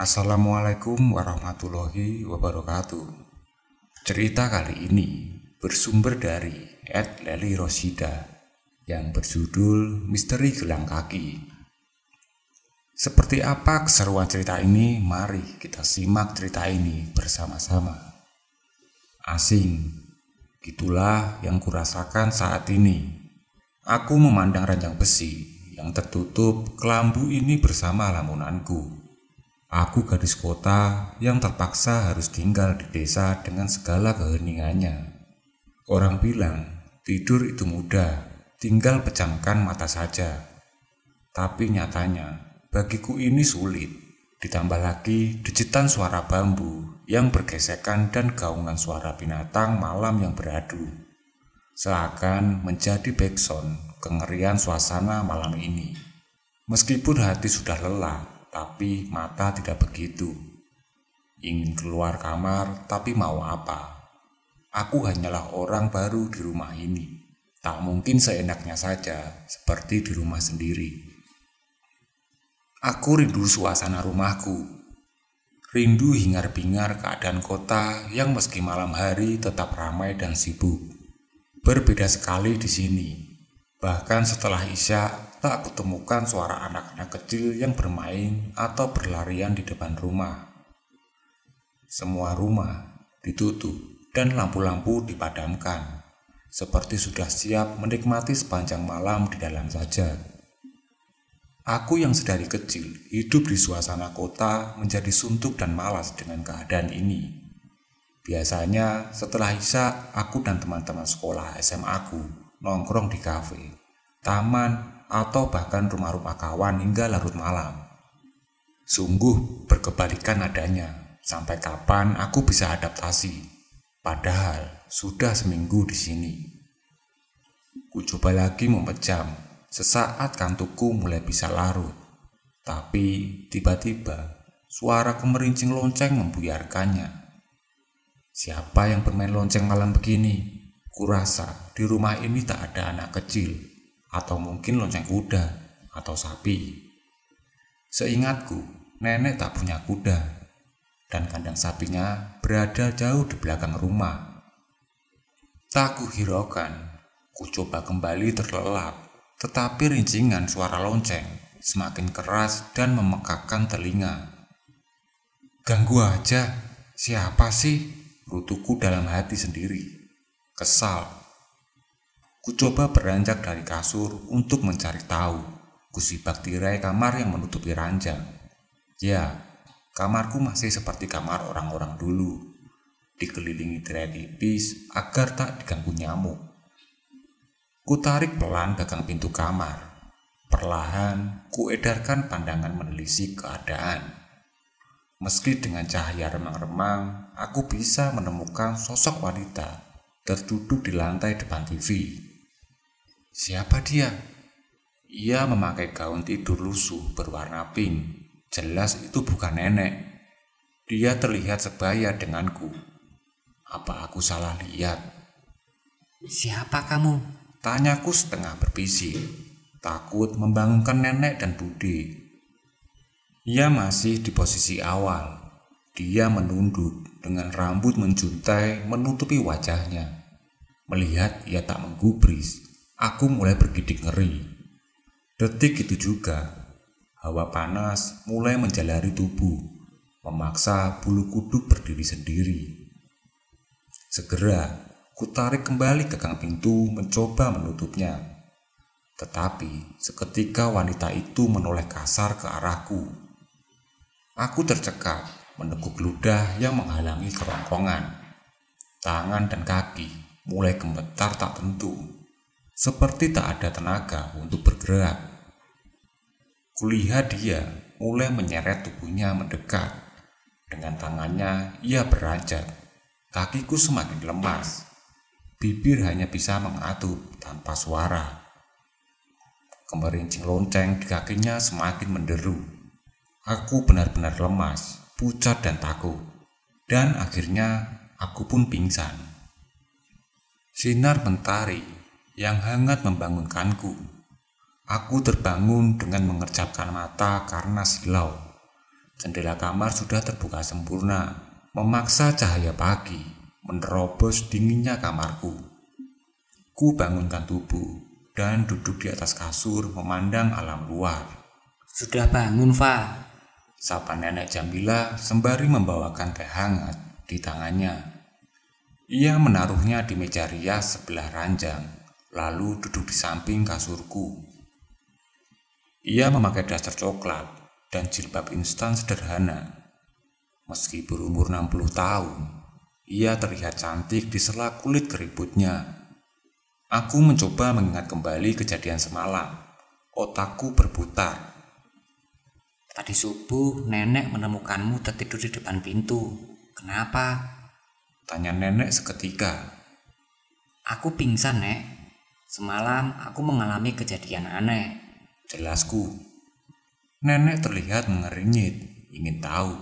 Assalamualaikum warahmatullahi wabarakatuh. Cerita kali ini bersumber dari Ed Leli Rosida yang berjudul Misteri Gelang Kaki. Seperti apa keseruan cerita ini? Mari kita simak cerita ini bersama-sama. Asing, gitulah yang kurasakan saat ini. Aku memandang ranjang besi yang tertutup kelambu ini bersama lamunanku. Aku gadis kota yang terpaksa harus tinggal di desa dengan segala keheningannya. Orang bilang tidur itu mudah, tinggal pejamkan mata saja. Tapi nyatanya bagiku ini sulit. Ditambah lagi digitan suara bambu yang bergesekan dan gaungan suara binatang malam yang beradu. Seakan menjadi backsound kengerian suasana malam ini. Meskipun hati sudah lelah, tapi mata tidak begitu. Ingin keluar kamar, tapi mau apa? Aku hanyalah orang baru di rumah ini. Tak mungkin seenaknya saja, seperti di rumah sendiri. Aku rindu suasana rumahku. Rindu hingar-bingar keadaan kota yang meski malam hari tetap ramai dan sibuk. Berbeda sekali di sini. Bahkan setelah Isya, tak kutemukan suara anak-anak kecil yang bermain atau berlarian di depan rumah. Semua rumah ditutup dan lampu-lampu dipadamkan, seperti sudah siap menikmati sepanjang malam di dalam saja. Aku yang sedari kecil hidup di suasana kota menjadi suntuk dan malas dengan keadaan ini. Biasanya setelah Isya, aku dan teman-teman sekolah SMA aku nongkrong di kafe, taman, atau bahkan rumah-rumah kawan hingga larut malam. Sungguh berkebalikan adanya, sampai kapan aku bisa adaptasi. Padahal sudah seminggu di sini. Ku coba lagi memejam, sesaat kantukku mulai bisa larut. Tapi tiba-tiba suara kemerincing lonceng membuyarkannya. Siapa yang bermain lonceng malam begini? Kurasa di rumah ini tak ada anak kecil atau mungkin lonceng kuda atau sapi. Seingatku, nenek tak punya kuda dan kandang sapinya berada jauh di belakang rumah. Tak kuhiraukan, ku coba kembali terlelap, tetapi rincingan suara lonceng semakin keras dan memekakkan telinga. Ganggu aja, siapa sih? Rutuku dalam hati sendiri. Kesal Ku coba beranjak dari kasur untuk mencari tahu. Kusibak tirai kamar yang menutupi ranjang. Ya, kamarku masih seperti kamar orang-orang dulu. Dikelilingi tirai tipis agar tak diganggu nyamuk. Ku tarik pelan gagang pintu kamar. Perlahan, ku edarkan pandangan menelisik keadaan. Meski dengan cahaya remang-remang, aku bisa menemukan sosok wanita terduduk di lantai depan TV. Siapa dia? Ia memakai gaun tidur lusuh berwarna pink. Jelas itu bukan nenek. Dia terlihat sebaya denganku. Apa aku salah lihat? Siapa kamu? Tanyaku setengah berbisik. Takut membangunkan nenek dan Budi. Ia masih di posisi awal. Dia menunduk dengan rambut menjuntai menutupi wajahnya. Melihat ia tak menggubris, Aku mulai bergidik ngeri. Detik itu juga, hawa panas mulai menjalari tubuh, memaksa bulu kuduk berdiri sendiri. Segera, ku tarik kembali ke gang pintu mencoba menutupnya. Tetapi seketika wanita itu menoleh kasar ke arahku. Aku tercekat, meneguk ludah yang menghalangi kerongkongan. Tangan dan kaki mulai gemetar tak tentu seperti tak ada tenaga untuk bergerak. Kulihat dia mulai menyeret tubuhnya mendekat. Dengan tangannya ia beranjak. Kakiku semakin lemas. Bibir hanya bisa mengatup tanpa suara. Kemerincing lonceng di kakinya semakin menderu. Aku benar-benar lemas, pucat dan takut. Dan akhirnya aku pun pingsan. Sinar mentari yang hangat membangunkanku. Aku terbangun dengan mengerjapkan mata karena silau. Jendela kamar sudah terbuka sempurna, memaksa cahaya pagi menerobos dinginnya kamarku. Ku bangunkan tubuh dan duduk di atas kasur memandang alam luar. Sudah bangun, Fa? Sapa nenek Jamila sembari membawakan teh hangat di tangannya. Ia menaruhnya di meja rias sebelah ranjang, lalu duduk di samping kasurku. Ia memakai daster coklat dan jilbab instan sederhana. Meski berumur 60 tahun, ia terlihat cantik di sela kulit keriputnya Aku mencoba mengingat kembali kejadian semalam. Otakku berputar. Tadi subuh nenek menemukanmu tertidur di depan pintu. Kenapa? Tanya nenek seketika. Aku pingsan, Nek. Semalam aku mengalami kejadian aneh. Jelasku. Nenek terlihat mengeringit, ingin tahu.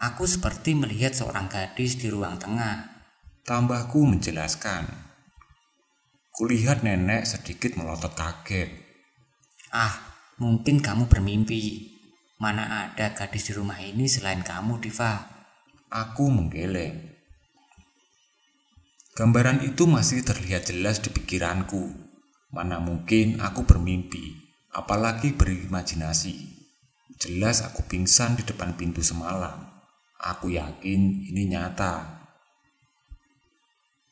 Aku seperti melihat seorang gadis di ruang tengah. Tambahku menjelaskan. Kulihat nenek sedikit melotot kaget. Ah, mungkin kamu bermimpi. Mana ada gadis di rumah ini selain kamu, Diva? Aku menggeleng. Gambaran itu masih terlihat jelas di pikiranku. Mana mungkin aku bermimpi, apalagi berimajinasi. Jelas aku pingsan di depan pintu semalam. Aku yakin ini nyata.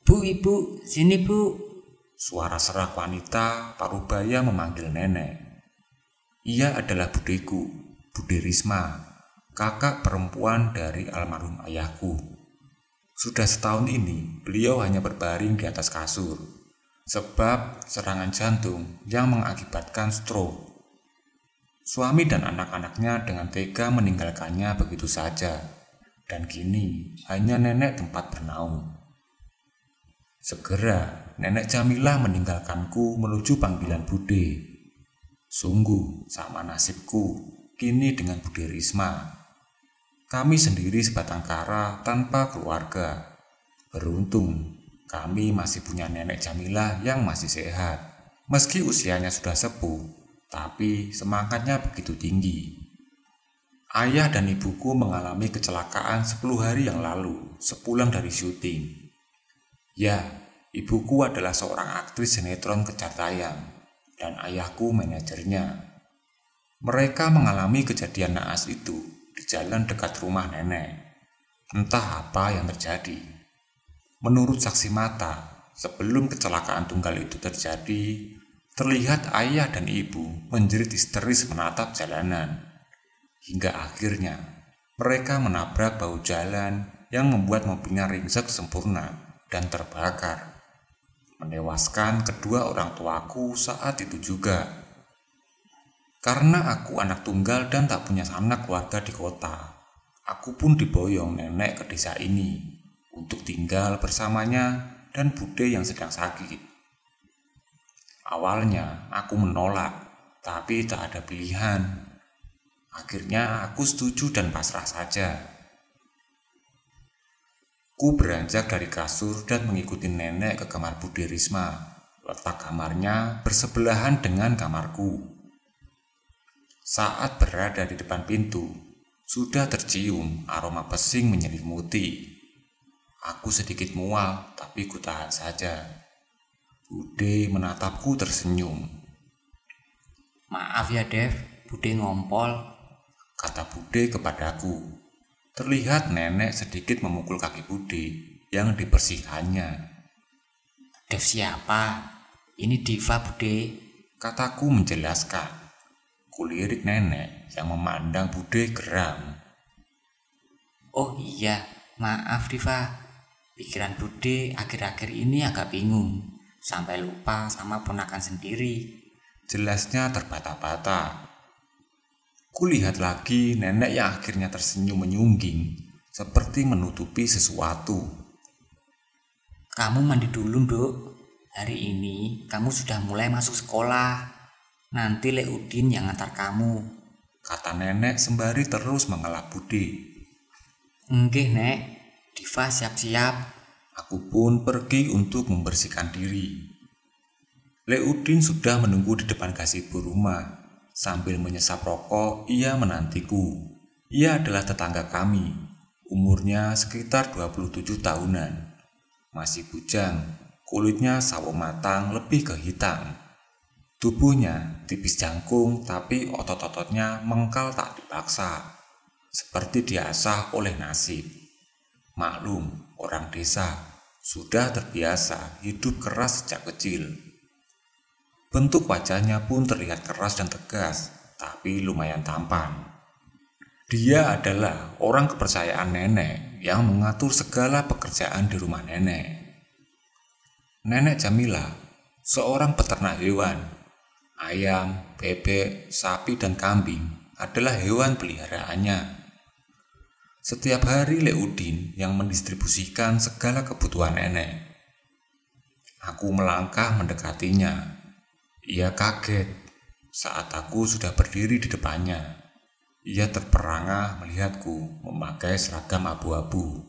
Bu, ibu, sini bu. Suara serak wanita parubaya memanggil nenek. Ia adalah budeku, Bude Risma, kakak perempuan dari almarhum ayahku. Sudah setahun ini, beliau hanya berbaring di atas kasur, sebab serangan jantung yang mengakibatkan stroke. Suami dan anak-anaknya dengan tega meninggalkannya begitu saja, dan kini hanya nenek tempat bernaung. Segera, nenek Jamila meninggalkanku menuju panggilan Bude. Sungguh sama nasibku, kini dengan Bude Risma. Kami sendiri sebatang kara tanpa keluarga. Beruntung, kami masih punya nenek Jamila yang masih sehat. Meski usianya sudah sepuh, tapi semangatnya begitu tinggi. Ayah dan ibuku mengalami kecelakaan 10 hari yang lalu, sepulang dari syuting. Ya, ibuku adalah seorang aktris sinetron kejar tayang dan ayahku manajernya. Mereka mengalami kejadian naas itu jalan dekat rumah nenek. Entah apa yang terjadi. Menurut saksi mata, sebelum kecelakaan tunggal itu terjadi, terlihat ayah dan ibu menjerit histeris menatap jalanan. Hingga akhirnya mereka menabrak bahu jalan yang membuat mobilnya ringsek sempurna dan terbakar, menewaskan kedua orang tuaku saat itu juga. Karena aku anak tunggal dan tak punya anak keluarga di kota, aku pun diboyong nenek ke desa ini untuk tinggal bersamanya dan bude yang sedang sakit. Awalnya aku menolak, tapi tak ada pilihan. Akhirnya aku setuju dan pasrah saja. Ku beranjak dari kasur dan mengikuti nenek ke kamar Budi Risma. Letak kamarnya bersebelahan dengan kamarku. Saat berada di depan pintu, sudah tercium aroma pesing menyelimuti. Aku sedikit mual, tapi ku tahan saja. Bude menatapku tersenyum. Maaf ya, Dev. Bude ngompol. Kata Bude kepadaku. Terlihat nenek sedikit memukul kaki Budi yang dibersihkannya. Dev siapa? Ini Diva, Bude. Kataku menjelaskan. Kulirik nenek yang memandang Bude geram. Oh iya, maaf Diva. Pikiran Bude akhir-akhir ini agak bingung. Sampai lupa sama ponakan sendiri. Jelasnya terbata-bata Kulihat lagi nenek yang akhirnya tersenyum menyungging, seperti menutupi sesuatu. Kamu mandi dulu, Dok. Hari ini kamu sudah mulai masuk sekolah. Nanti Le Udin yang ngantar kamu. Kata nenek sembari terus mengelak budi. Enggih, Nek. Diva siap-siap. Aku pun pergi untuk membersihkan diri. Le Udin sudah menunggu di depan gazebo rumah Sambil menyesap rokok, ia menantiku. Ia adalah tetangga kami, umurnya sekitar 27 tahunan. Masih bujang, kulitnya sawo matang lebih ke hitam. Tubuhnya tipis jangkung tapi otot-ototnya mengkal tak dipaksa. Seperti diasah oleh nasib. Maklum, orang desa sudah terbiasa hidup keras sejak kecil. Bentuk wajahnya pun terlihat keras dan tegas, tapi lumayan tampan. Dia adalah orang kepercayaan nenek yang mengatur segala pekerjaan di rumah nenek. Nenek Jamila, seorang peternak hewan, ayam, bebek, sapi, dan kambing adalah hewan peliharaannya. Setiap hari Leudin yang mendistribusikan segala kebutuhan nenek. Aku melangkah mendekatinya. Ia kaget saat aku sudah berdiri di depannya. Ia terperangah melihatku memakai seragam abu-abu.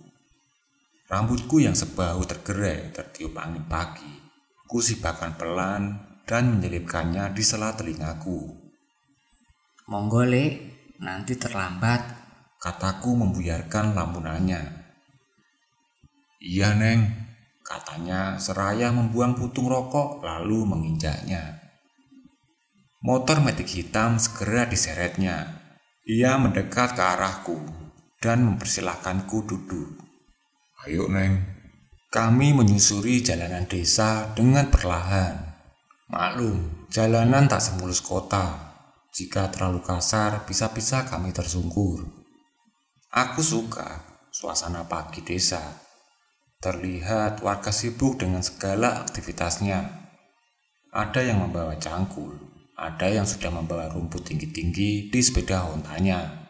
Rambutku yang sebahu tergerai tertiup angin pagi. Kusibakan pelan dan menyelipkannya di sela telingaku. Monggo, Le, nanti terlambat Kataku membuyarkan lamunannya. Iya, Neng, katanya seraya membuang putung rokok lalu menginjaknya. Motor metik hitam segera diseretnya. Ia mendekat ke arahku dan mempersilahkanku duduk. Ayo, Neng. Kami menyusuri jalanan desa dengan perlahan. Maklum, jalanan tak semulus kota. Jika terlalu kasar, bisa-bisa kami tersungkur. Aku suka suasana pagi desa. Terlihat warga sibuk dengan segala aktivitasnya. Ada yang membawa cangkul, ada yang sudah membawa rumput tinggi-tinggi di sepeda ontanya.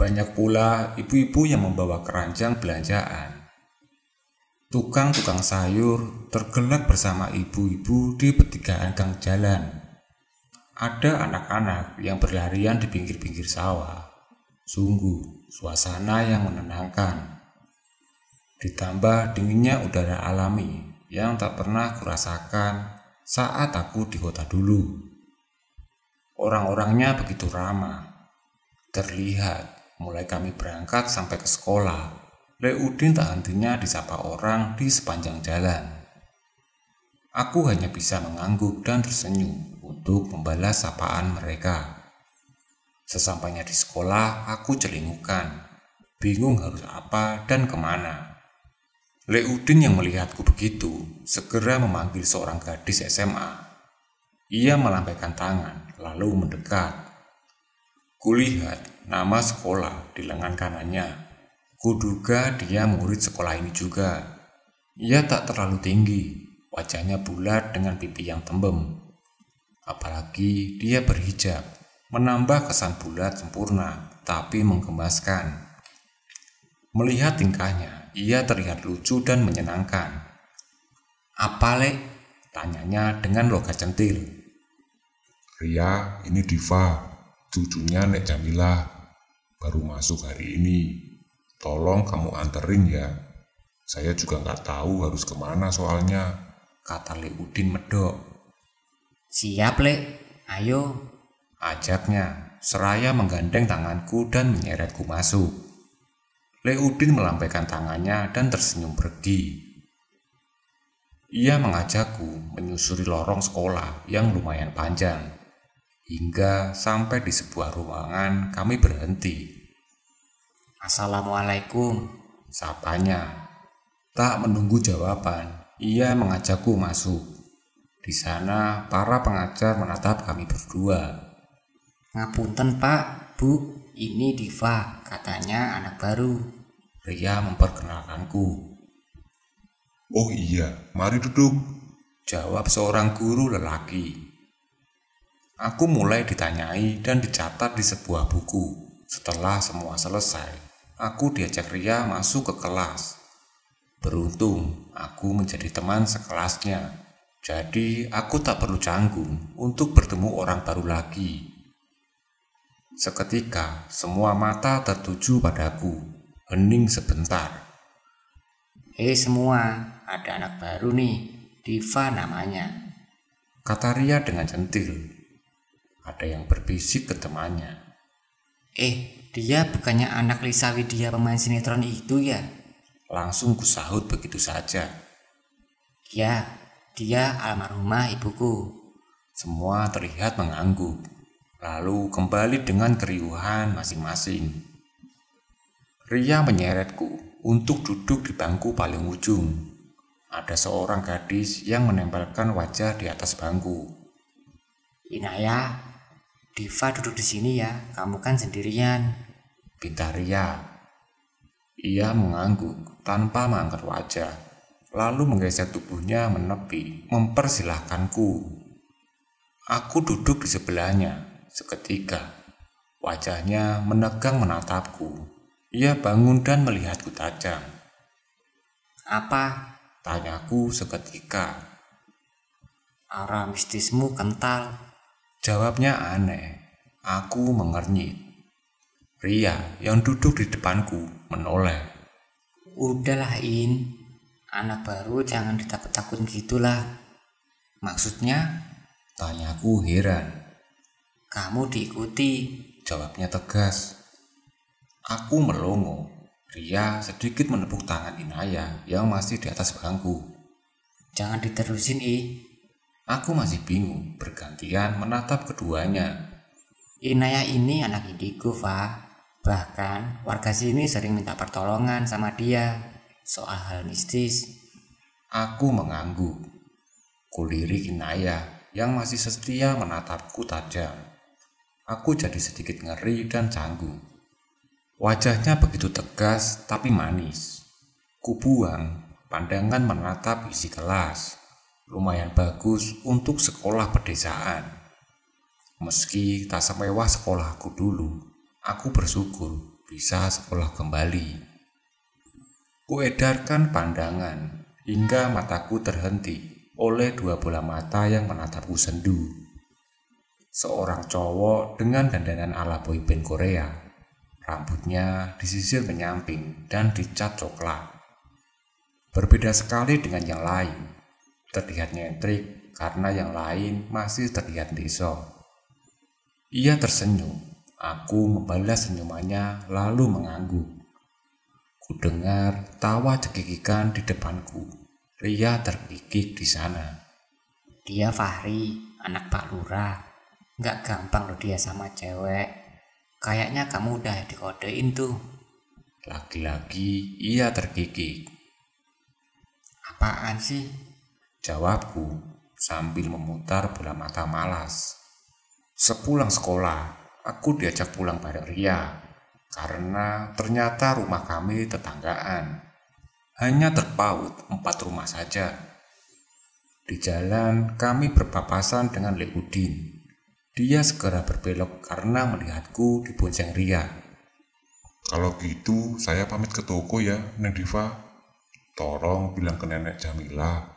Banyak pula ibu-ibu yang membawa keranjang belanjaan. Tukang-tukang sayur tergelak bersama ibu-ibu di pertigaan gang jalan. Ada anak-anak yang berlarian di pinggir-pinggir sawah. Sungguh, suasana yang menenangkan. Ditambah dinginnya udara alami yang tak pernah kurasakan saat aku di kota dulu. Orang-orangnya begitu ramah. Terlihat mulai kami berangkat sampai ke sekolah. Leudin tak hentinya disapa orang di sepanjang jalan. Aku hanya bisa mengangguk dan tersenyum untuk membalas sapaan mereka. Sesampainya di sekolah, aku celingukan, bingung harus apa dan ke mana. Leudin yang melihatku begitu, segera memanggil seorang gadis SMA. Ia melambaikan tangan, lalu mendekat. Kulihat nama sekolah di lengan kanannya. Kuduga dia murid sekolah ini juga. Ia tak terlalu tinggi, wajahnya bulat dengan pipi yang tembem. Apalagi dia berhijab menambah kesan bulat sempurna, tapi menggemaskan. Melihat tingkahnya, ia terlihat lucu dan menyenangkan. Apa, Lek? Tanyanya dengan logat centil. Ria, ini Diva, cucunya Nek Jamila. Baru masuk hari ini. Tolong kamu anterin ya. Saya juga nggak tahu harus ke mana soalnya. Kata Lek Udin medok. Siap, Lek. Ayo, Ajaknya, seraya menggandeng tanganku dan menyeretku masuk. Leudin melampaikan tangannya dan tersenyum pergi. Ia mengajakku menyusuri lorong sekolah yang lumayan panjang. Hingga sampai di sebuah ruangan kami berhenti. Assalamualaikum. Sapanya. Tak menunggu jawaban, ia mengajakku masuk. Di sana, para pengajar menatap kami berdua. Ngapunten pak, bu, ini Diva, katanya anak baru. Ria memperkenalkanku. Oh iya, mari duduk. Jawab seorang guru lelaki. Aku mulai ditanyai dan dicatat di sebuah buku. Setelah semua selesai, aku diajak Ria masuk ke kelas. Beruntung, aku menjadi teman sekelasnya. Jadi, aku tak perlu canggung untuk bertemu orang baru lagi. Seketika semua mata tertuju padaku, hening sebentar. Hei semua, ada anak baru nih, Diva namanya. Kata Ria dengan centil. Ada yang berbisik ke temannya. Eh, Dia bukannya anak Lisa Widya pemain sinetron itu ya? Langsung kusahut begitu saja. Ya, dia almarhumah ibuku. Semua terlihat mengangguk. Lalu kembali dengan keriuhan masing-masing. Ria menyeretku untuk duduk di bangku paling ujung. Ada seorang gadis yang menempelkan wajah di atas bangku. Inaya, Diva duduk di sini ya. Kamu kan sendirian. Pinta Ria. Ia mengangguk tanpa mengangkat wajah, lalu menggeser tubuhnya menepi, mempersilahkanku. Aku duduk di sebelahnya, seketika. Wajahnya menegang menatapku. Ia bangun dan melihatku tajam. Apa? Tanyaku seketika. Aura mistismu kental. Jawabnya aneh. Aku mengernyit. Ria yang duduk di depanku menoleh. Udahlah In, anak baru jangan ditakut-takut gitulah. Maksudnya, Tanyaku heran. kamu diikuti. Jawabnya tegas. Aku melongo. Ria sedikit menepuk tangan Inaya yang masih di atas bangku. Jangan diterusin I. Aku masih bingung, bergantian menatap keduanya. Inaya ini anak indigo, Fa. Bahkan warga sini sering minta pertolongan sama dia soal hal mistis. Aku mengangguk. Kulirik Inaya yang masih setia menatapku tajam. Aku jadi sedikit ngeri dan canggung. Wajahnya begitu tegas tapi manis. Kubuang pandangan menatap isi kelas. Lumayan bagus untuk sekolah pedesaan. Meski tak semewah sekolahku dulu, aku bersyukur bisa sekolah kembali. Kuedarkan pandangan hingga mataku terhenti oleh dua bola mata yang menatapku sendu. Seorang cowok dengan dandanan ala boyband Korea. Rambutnya disisir menyamping dan dicat coklat. Berbeda sekali dengan yang lain. Terlihat nyentrik karena yang lain masih terlihat deso. Ia tersenyum Aku membalas senyumannya lalu mengangguk. Ku dengar tawa cekikikan di depanku. Ria terkikik di sana. Dia Fahri, anak Pak Lurah. Nggak gampang loh dia sama cewek. Kayaknya kamu udah dikodein tuh. Lagi-lagi ia terkikik. Apaan sih? Jawabku sambil memutar bola mata malas. Sepulang sekolah, aku diajak pulang bareng Ria karena ternyata rumah kami tetanggaan. Hanya terpaut empat rumah saja. Di jalan kami berpapasan dengan Leudin. Dia segera berbelok karena melihatku di bonceng Ria. Kalau gitu, saya pamit ke toko ya, Neng Diva. Tolong bilang ke nenek Jamila.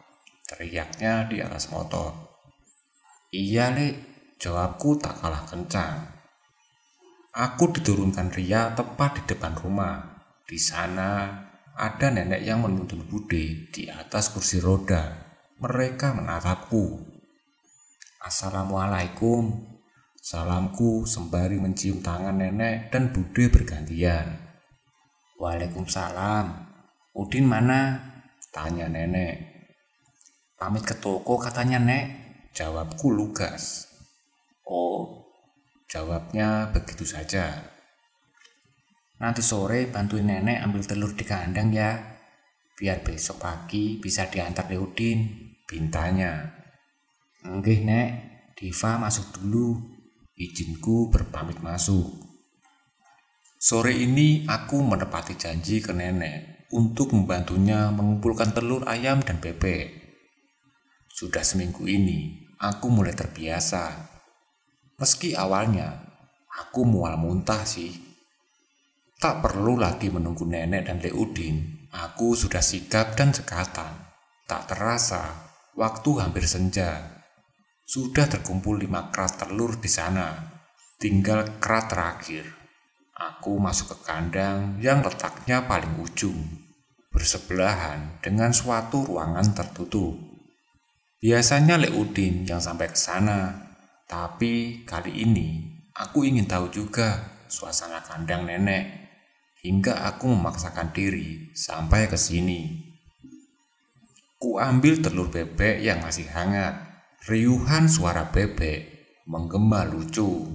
Teriaknya di atas motor. Iya, Le. Jawabku tak kalah kencang. Aku diturunkan Ria tepat di depan rumah. Di sana ada nenek yang menuntun Bude di atas kursi roda. Mereka menatapku. Assalamualaikum. Salamku sembari mencium tangan nenek dan Bude bergantian. Waalaikumsalam. Udin mana? Tanya nenek. Pamit ke toko katanya nek. Jawabku lugas. Oh, Jawabnya begitu saja. Nanti sore bantuin nenek ambil telur di kandang ya. Biar besok pagi bisa diantar Leudin. Bintanya. Enggih nek, Diva masuk dulu. Izinku berpamit masuk. Sore ini aku menepati janji ke nenek untuk membantunya mengumpulkan telur ayam dan bebek. Sudah seminggu ini, aku mulai terbiasa Meski awalnya aku mual muntah sih. Tak perlu lagi menunggu nenek dan Leudin. Aku sudah sigap dan cekatan. Tak terasa, waktu hampir senja. Sudah terkumpul lima kerat telur di sana. Tinggal kerat terakhir. Aku masuk ke kandang yang letaknya paling ujung, bersebelahan dengan suatu ruangan tertutup. Biasanya Leudin yang sampai ke sana, tapi kali ini aku ingin tahu juga suasana kandang nenek hingga aku memaksakan diri sampai ke sini. Ku ambil telur bebek yang masih hangat. Riuhan suara bebek menggema lucu.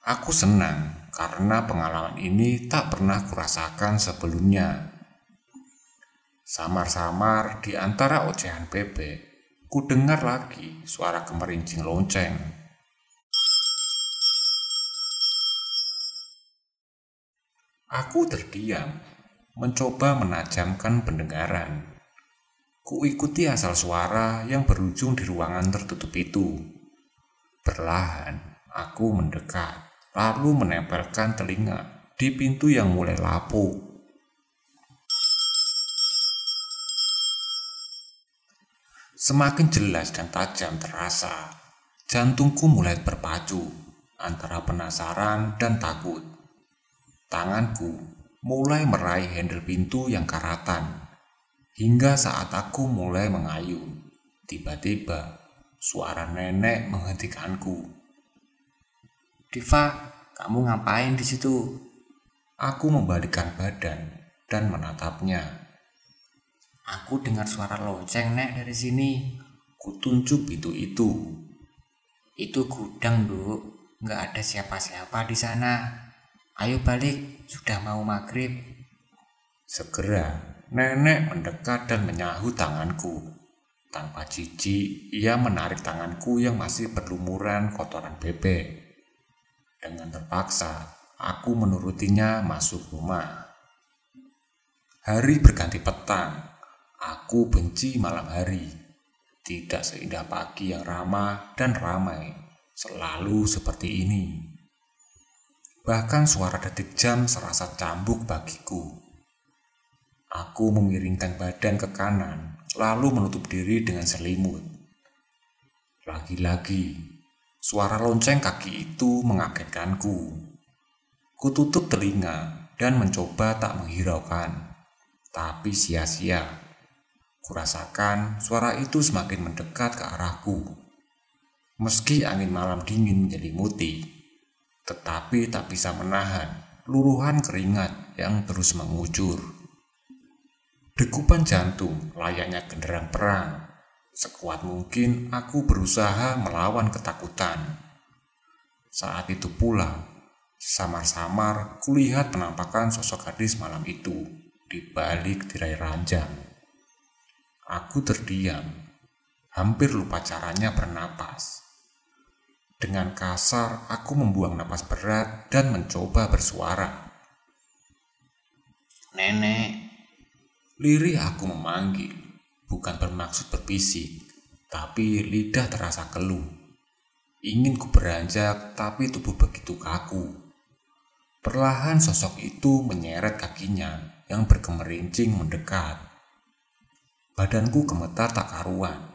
Aku senang karena pengalaman ini tak pernah kurasakan sebelumnya. Samar-samar di antara ocehan bebek, ku dengar lagi suara kemerincing lonceng. Aku terdiam, mencoba menajamkan pendengaran. Kuikuti asal suara yang berujung di ruangan tertutup itu. Perlahan, aku mendekat, lalu menempelkan telinga di pintu yang mulai lapuk. Semakin jelas dan tajam terasa, jantungku mulai berpacu antara penasaran dan takut. Tanganku mulai meraih handle pintu yang karatan Hingga saat aku mulai mengayun, tiba-tiba suara nenek menghentikanku. Diva, kamu ngapain di situ? Aku membalikkan badan dan menatapnya. Aku dengar suara lonceng, Nek, dari sini. Kutunjuk pintu itu. Itu gudang, Bu. Nggak ada siapa-siapa di sana. Ayo balik, sudah mau maghrib. Segera Nenek mendekat dan menyahut tanganku. Tanpa jijik, ia menarik tanganku yang masih berlumuran kotoran bebek. Dengan terpaksa, aku menurutinya masuk rumah. Hari berganti petang. Aku benci malam hari. Tidak seindah pagi yang ramah dan ramai. Selalu seperti ini. Bahkan suara detik jam serasa cambuk bagiku. Aku memiringkan badan ke kanan, lalu menutup diri dengan selimut. Lagi-lagi, suara lonceng kaki itu mengagetkanku. Kututup telinga dan mencoba tak menghiraukan, tapi sia-sia. Kurasakan suara itu semakin mendekat ke arahku. Meski angin malam dingin menyelimuti, tetapi tak bisa menahan luruhan keringat yang terus mengucur. Dekupan jantung layaknya genderang perang. Sekuat mungkin aku berusaha melawan ketakutan. Saat itu pula, samar-samar kulihat penampakan sosok gadis malam itu di balik tirai ranjang. Aku terdiam, hampir lupa caranya bernapas. Dengan kasar, aku membuang napas berat dan mencoba bersuara. Nenek, Lirih aku memanggil, bukan bermaksud berbisik, tapi lidah terasa keluh. Ingin ku beranjak, tapi tubuh begitu kaku. Perlahan sosok itu menyeret kakinya yang berkemerincing mendekat. Badanku gemetar tak karuan,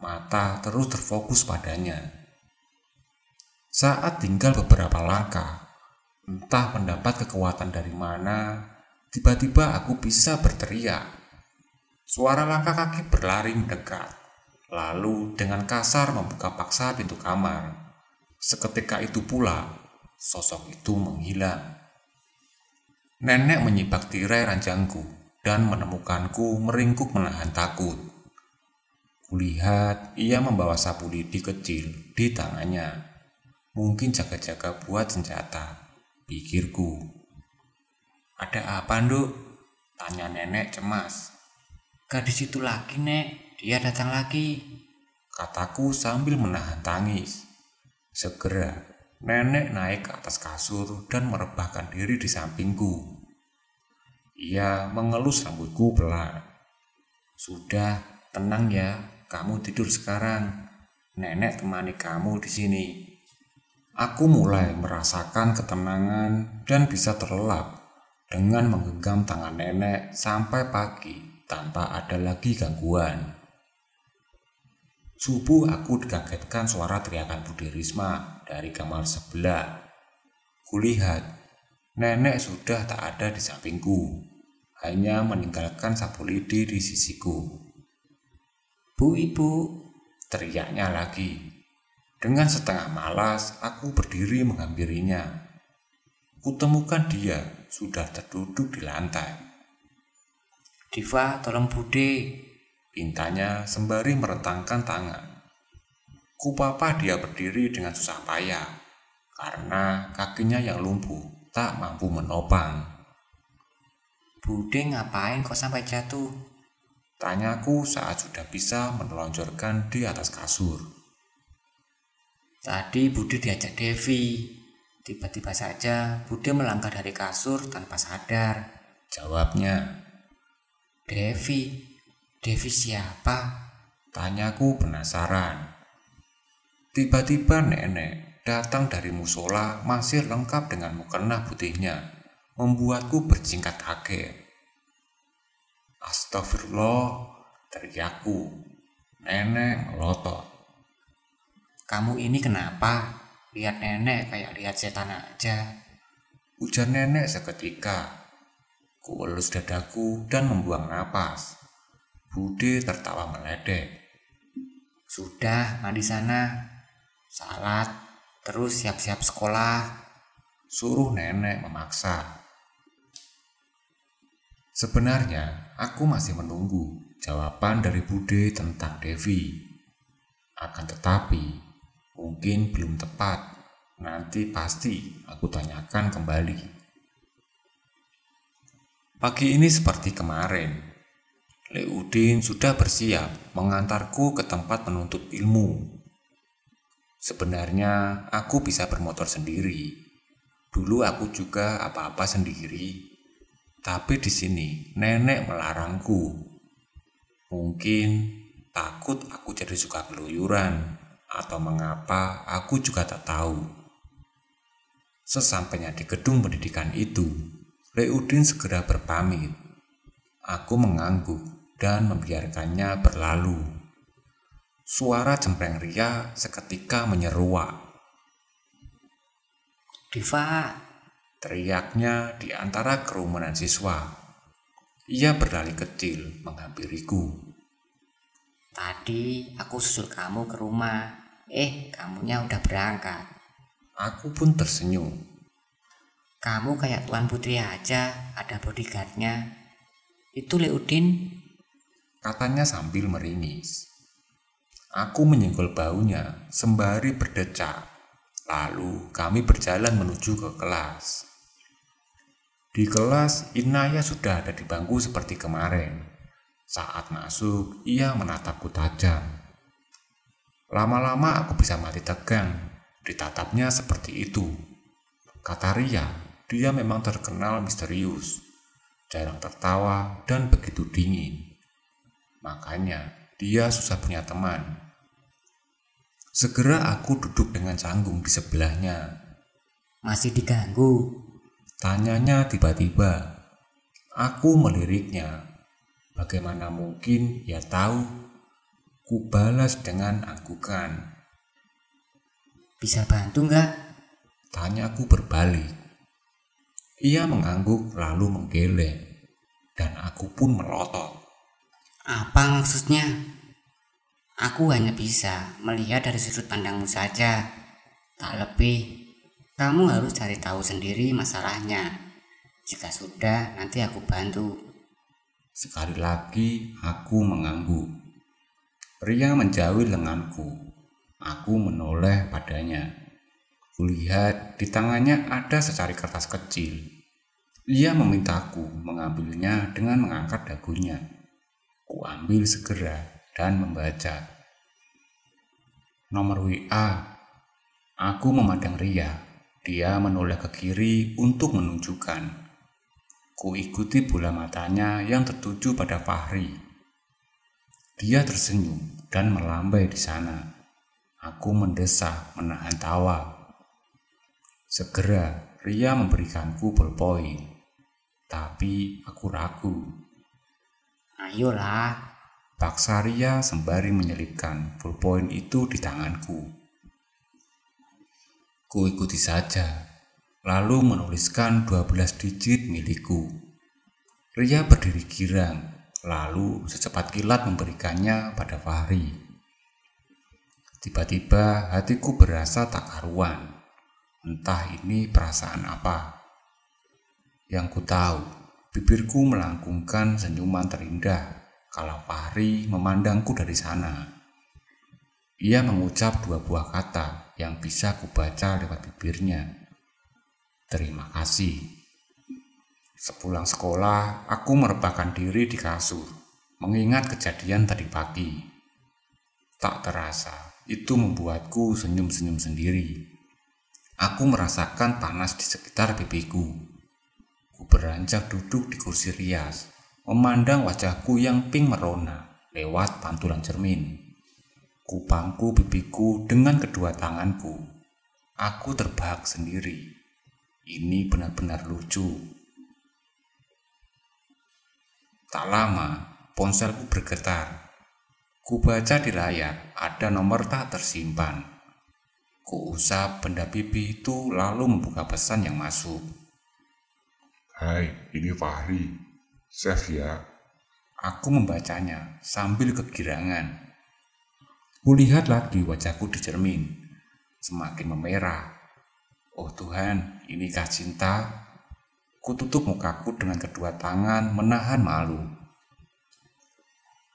mata terus terfokus padanya. Saat tinggal beberapa langkah, entah mendapat kekuatan dari mana, Tiba-tiba aku bisa berteriak. Suara langkah kaki berlari mendekat, lalu dengan kasar membuka paksa pintu kamar. Seketika itu pula, sosok itu menghilang. Nenek menyibak tirai ranjangku dan menemukanku meringkuk menahan takut. Kulihat ia membawa sapu lidi kecil di tangannya. Mungkin jaga-jaga buat senjata, pikirku. Ada apa, Nduk? Tanya nenek cemas. Gadis itu lagi, Nek. Dia datang lagi. Kataku sambil menahan tangis. Segera, nenek naik ke atas kasur dan merebahkan diri di sampingku. Ia mengelus rambutku pelan. Sudah, tenang ya. Kamu tidur sekarang. Nenek temani kamu di sini. Aku mulai merasakan ketenangan dan bisa terlelap dengan menggenggam tangan nenek sampai pagi tanpa ada lagi gangguan. Subuh aku dikagetkan suara teriakan Budi Risma dari kamar sebelah. Kulihat, nenek sudah tak ada di sampingku, hanya meninggalkan sapu lidi di sisiku. Bu ibu, teriaknya lagi. Dengan setengah malas, aku berdiri menghampirinya. kutemukan dia sudah terduduk di lantai. Diva, tolong Bude. Pintanya sembari merentangkan tangan. Kupapa dia berdiri dengan susah payah karena kakinya yang lumpuh tak mampu menopang. Bude ngapain kok sampai jatuh? Tanyaku saat sudah bisa menelonjorkan di atas kasur. Tadi Bude diajak Devi. Tiba-tiba saja Bude melangkah dari kasur tanpa sadar. Jawabnya, Devi, Devi siapa? tanyaku penasaran. Tiba-tiba nenek datang dari musola masih lengkap dengan mukena putihnya, membuatku berjingkat kaget. Astagfirullah, teriakku. Nenek melotot. Kamu ini kenapa? Lihat nenek kayak lihat setan aja. Ujar nenek seketika. Ku elus dadaku dan membuang napas. Bude tertawa meledek. Sudah, mandi sana. Salat, terus siap-siap sekolah. Suruh nenek memaksa. Sebenarnya, aku masih menunggu jawaban dari Bude tentang Devi. Akan tetapi, Mungkin belum tepat. Nanti pasti aku tanyakan kembali. Pagi ini seperti kemarin. Leudin sudah bersiap mengantarku ke tempat menuntut ilmu. Sebenarnya aku bisa bermotor sendiri. Dulu aku juga apa-apa sendiri. Tapi di sini nenek melarangku. Mungkin takut aku jadi suka keluyuran atau mengapa aku juga tak tahu. Sesampainya di gedung pendidikan itu, Leudin segera berpamit. Aku mengangguk dan membiarkannya berlalu. Suara cempreng Ria seketika menyeruak. Diva, Teriaknya di antara kerumunan siswa. Ia berlari kecil menghampiriku. tadi aku susul kamu ke rumah. Eh, kamunya udah berangkat. Aku pun tersenyum. Kamu kayak Tuan Putri aja, ada bodyguardnya. Itu Leudin. Katanya sambil meringis. Aku menyenggol baunya sembari berdecak. Lalu kami berjalan menuju ke kelas. Di kelas, Inaya sudah ada di bangku seperti kemarin. Saat masuk, ia menatapku tajam. Lama-lama aku bisa mati tegang, ditatapnya seperti itu. Kata Ria, dia memang terkenal misterius, jarang tertawa dan begitu dingin. Makanya dia susah punya teman. Segera aku duduk dengan canggung di sebelahnya. Masih diganggu. Tanyanya tiba-tiba. Aku meliriknya. Bagaimana mungkin ia tahu Ku balas dengan anggukan. Bisa bantu nggak? Tanyaku berbalik. Ia mengangguk lalu menggeleng. Dan aku pun melotot. Apa maksudnya? Aku hanya bisa melihat dari sudut pandangmu saja. Tak lebih. Kamu harus cari tahu sendiri masalahnya. Jika sudah, nanti aku bantu. Sekali lagi aku mengangguk. Pria menjauhi lenganku. Aku menoleh padanya. Kulihat di tangannya ada secari kertas kecil. Ia memintaku mengambilnya dengan mengangkat dagunya. Ku ambil segera dan membaca. Nomor WA. Aku memandang Ria. Dia menoleh ke kiri untuk menunjukkan. Ku ikuti bola matanya yang tertuju pada Fahri. Dia tersenyum dan melambai di sana. Aku mendesah menahan tawa. Segera Ria memberikanku ballpoint. Tapi aku ragu. Ayolah. Paksa Ria sembari menyelipkan ballpoint itu di tanganku. Ku ikuti saja, lalu menuliskan 12 digit milikku. Ria berdiri girang lalu secepat kilat memberikannya pada Fahri. Tiba-tiba hatiku berasa tak karuan. Entah ini perasaan apa. Yang ku tahu, bibirku melangkungkan senyuman terindah kalau Fahri memandangku dari sana. Ia mengucap dua buah kata yang bisa kubaca lewat bibirnya. Terima kasih. Sepulang sekolah, aku merebahkan diri di kasur, mengingat kejadian tadi pagi. Tak terasa, itu membuatku senyum-senyum sendiri. Aku merasakan panas di sekitar pipiku. Ku beranjak duduk di kursi rias, memandang wajahku yang pink merona lewat pantulan cermin. Ku pangku pipiku dengan kedua tanganku. Aku terbahak sendiri. Ini benar-benar lucu. Tak lama, ponselku bergetar. Ku baca di layar ada nomor tak tersimpan. Ku usap benda pipi itu lalu membuka pesan yang masuk. Hai, ini Fahri. Chef ya. Aku membacanya sambil kegirangan. Kulihat lagi wajahku di cermin, semakin memerah. Oh Tuhan, inikah cinta? Kututup mukaku dengan kedua tangan menahan malu.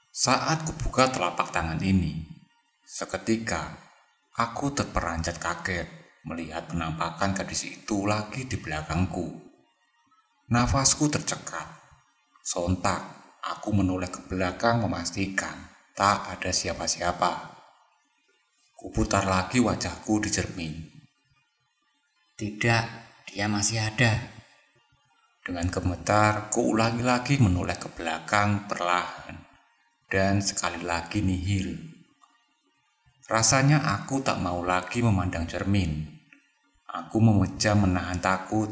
Saat kubuka telapak tangan ini, seketika aku terperanjat kaget melihat penampakan gadis itu lagi di belakangku. Nafasku tercekat. Sontak, aku menoleh ke belakang memastikan tak ada siapa-siapa. Kuputar lagi wajahku di cermin. Tidak, dia masih ada. Dengan gemetar, ku ulangi lagi menoleh ke belakang perlahan. Dan sekali lagi nihil. Rasanya aku tak mau lagi memandang cermin. Aku memejam menahan takut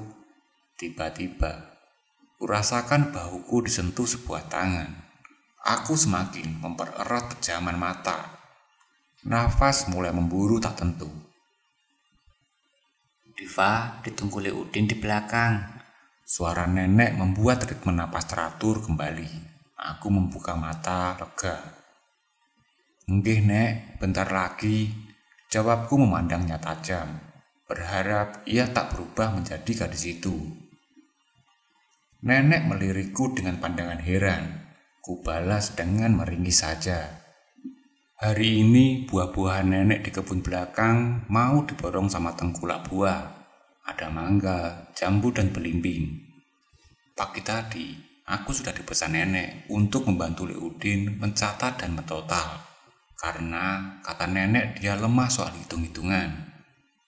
Tiba-tiba, kurasakan bahuku disentuh sebuah tangan. Aku semakin mempererat kejaman mata. Nafas mulai memburu tak tentu. Diva ditunggu Le Udin di belakang. Suara nenek membuat ritme napas teratur kembali. Aku membuka mata lega. Enggih nek, bentar lagi. Jawabku memandangnya tajam. Berharap ia tak berubah menjadi gadis itu. Nenek melirikku dengan pandangan heran. Kubalas dengan meringis saja. Hari ini buah-buahan nenek di kebun belakang mau diborong sama tengkulak buah. Ada mangga, jambu, dan belimbing. Pagi tadi, aku sudah dipesan nenek untuk membantu Leudin mencatat dan mentotal. Karena kata nenek dia lemah soal hitung-hitungan.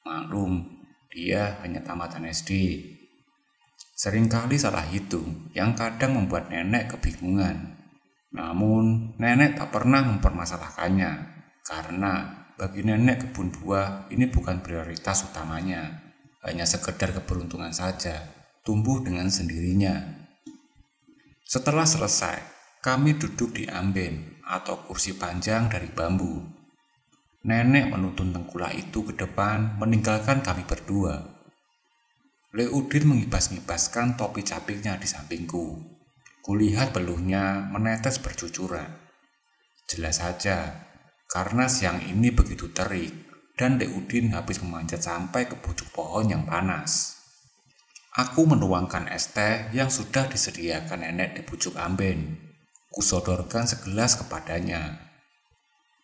Maklum, dia hanya tamatan SD Seringkali salah hitung yang kadang membuat nenek kebingungan. Namun, nenek tak pernah mempermasalahkannya karena bagi nenek kebun buah ini bukan prioritas utamanya. Hanya sekedar keberuntungan saja, tumbuh dengan sendirinya. Setelah selesai, kami duduk di amben atau kursi panjang dari bambu. Nenek menuntun tengkulak itu ke depan meninggalkan kami berdua Leudin mengibas-ngibaskan topi capingnya di sampingku. Kulihat peluhnya menetes bercucuran. Jelas saja, karena siang ini begitu terik dan Leudin habis memanjat sampai ke pucuk pohon yang panas. Aku menuangkan es teh yang sudah disediakan nenek di pucuk amben. Kusodorkan segelas kepadanya.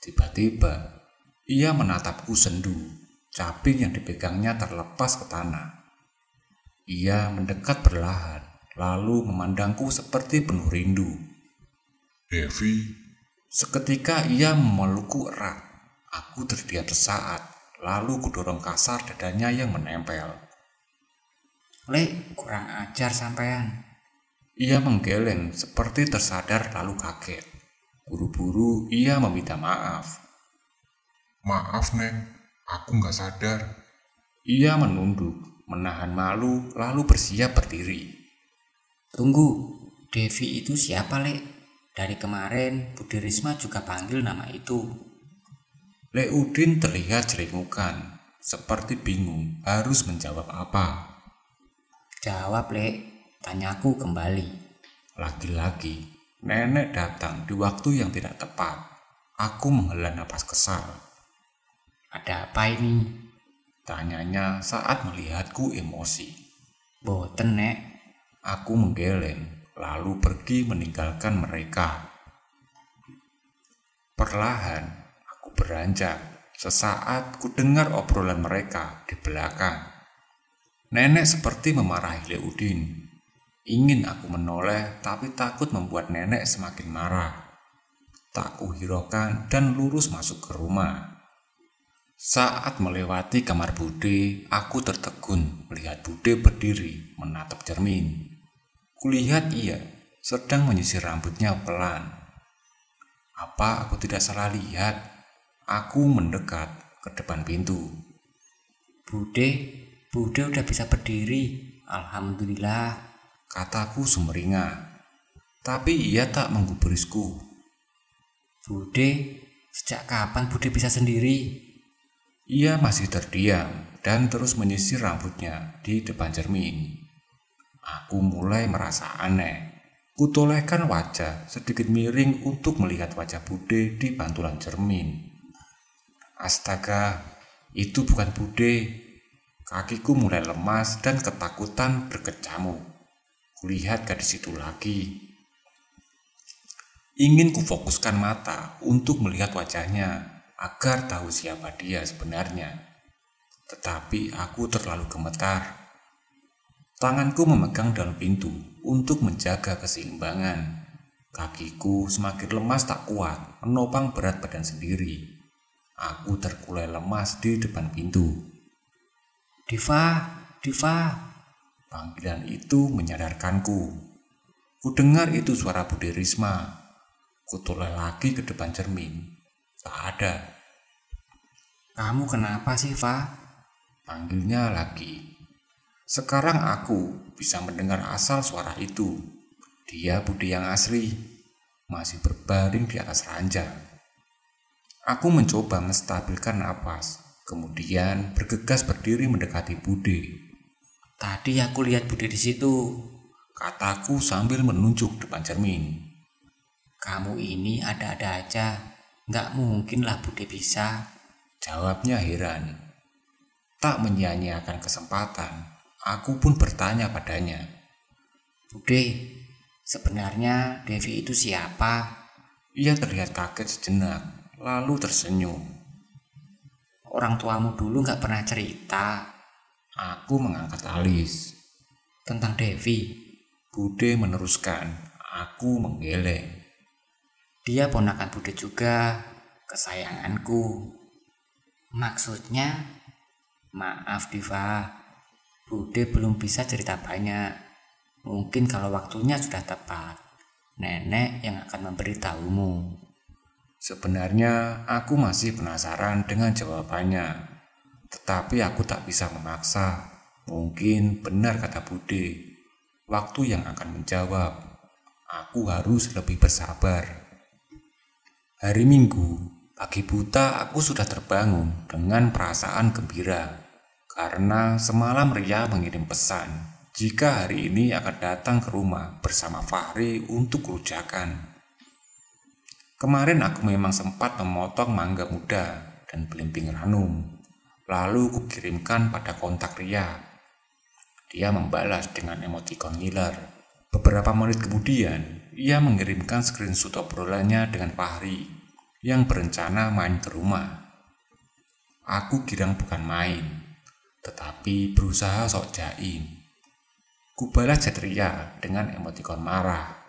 Tiba-tiba, ia menatapku sendu. Caping yang dipegangnya terlepas ke tanah. Ia mendekat perlahan, lalu memandangku seperti penuh rindu. Devi. Seketika ia memelukku erat. Aku terdiam sesaat, lalu kudorong kasar dadanya yang menempel. Le, kurang ajar sampean. Ia menggeleng seperti tersadar lalu kaget. Buru-buru ia meminta maaf. Maaf, Neng. Aku nggak sadar. Ia menunduk menahan malu lalu bersiap berdiri. Tunggu, Devi itu siapa, Le? Dari kemarin Budi Risma juga panggil nama itu. Le Udin terlihat ceringukan, seperti bingung harus menjawab apa. Jawab, Le. Tanyaku kembali. Lagi-lagi, nenek datang di waktu yang tidak tepat. Aku menghela napas kesal. Ada apa ini? Tanyanya saat melihatku emosi. Boten, Nek. Aku menggeleng, lalu pergi meninggalkan mereka. Perlahan, aku beranjak. Sesaat ku dengar obrolan mereka di belakang. Nenek seperti memarahi Leudin. Ingin aku menoleh, tapi takut membuat nenek semakin marah. Tak kuhiraukan dan lurus masuk ke rumah. Saat melewati kamar Bude, aku tertegun melihat Bude berdiri menatap cermin. Kulihat ia sedang menyisir rambutnya pelan. Apa aku tidak salah lihat? Aku mendekat ke depan pintu. Bude, Bude udah bisa berdiri. Alhamdulillah. Kataku sumringah. Tapi ia tak menggubrisku. Bude, sejak kapan Bude bisa sendiri? Ia masih terdiam dan terus menyisir rambutnya di depan cermin. Aku mulai merasa aneh. Kutolehkan wajah sedikit miring untuk melihat wajah Bude di pantulan cermin. Astaga, itu bukan Bude. Kakiku mulai lemas dan ketakutan berkecamuk. Kulihat gadis itu lagi. Ingin kufokuskan mata untuk melihat wajahnya agar tahu siapa dia sebenarnya. Tetapi aku terlalu gemetar Tanganku memegang dalam pintu untuk menjaga keseimbangan. Kakiku semakin lemas tak kuat menopang berat badan sendiri. Aku terkulai lemas di depan pintu. Diva, Diva. Panggilan itu menyadarkanku. Kudengar itu suara Budi Risma. Kutoleh lagi ke depan cermin. Tak ada. Kamu kenapa sih, Va? Panggilnya lagi. Sekarang aku bisa mendengar asal suara itu. Dia Budi yang asli, masih berbaring di atas ranjang. Aku mencoba menstabilkan napas, kemudian bergegas berdiri mendekati Budi. Tadi aku lihat Budi di situ, kataku sambil menunjuk depan cermin. Kamu ini ada-ada aja, nggak mungkin lah Budi bisa. Jawabnya heran. Tak menyia-nyiakan kesempatan, Aku pun bertanya padanya. Bude, sebenarnya Devi itu siapa? Ia terlihat kaget sejenak, lalu tersenyum. Orang tuamu dulu gak pernah cerita. Aku mengangkat alis. Tentang Devi. Bude meneruskan. Aku menggeleng. Dia ponakan Bude juga, kesayanganku. Maksudnya, maaf Diva, Bude belum bisa cerita banyak. Mungkin kalau waktunya sudah tepat, nenek yang akan memberitahumu. Sebenarnya aku masih penasaran dengan jawabannya, tetapi aku tak bisa memaksa. Mungkin benar kata Bude, waktu yang akan menjawab. Aku harus lebih bersabar. Hari Minggu, pagi buta aku sudah terbangun dengan perasaan gembira karena semalam Ria mengirim pesan jika hari ini akan datang ke rumah bersama Fahri untuk kerujakan. Kemarin aku memang sempat memotong mangga muda dan belimbing ranum, lalu kukirimkan pada kontak Ria. Dia membalas dengan emoticon ngiler. Beberapa menit kemudian, ia mengirimkan screenshot obrolannya dengan Fahri yang berencana main ke rumah. Aku girang bukan main, tetapi berusaha sok jaim. Kubalas Jatria dengan emotikon marah.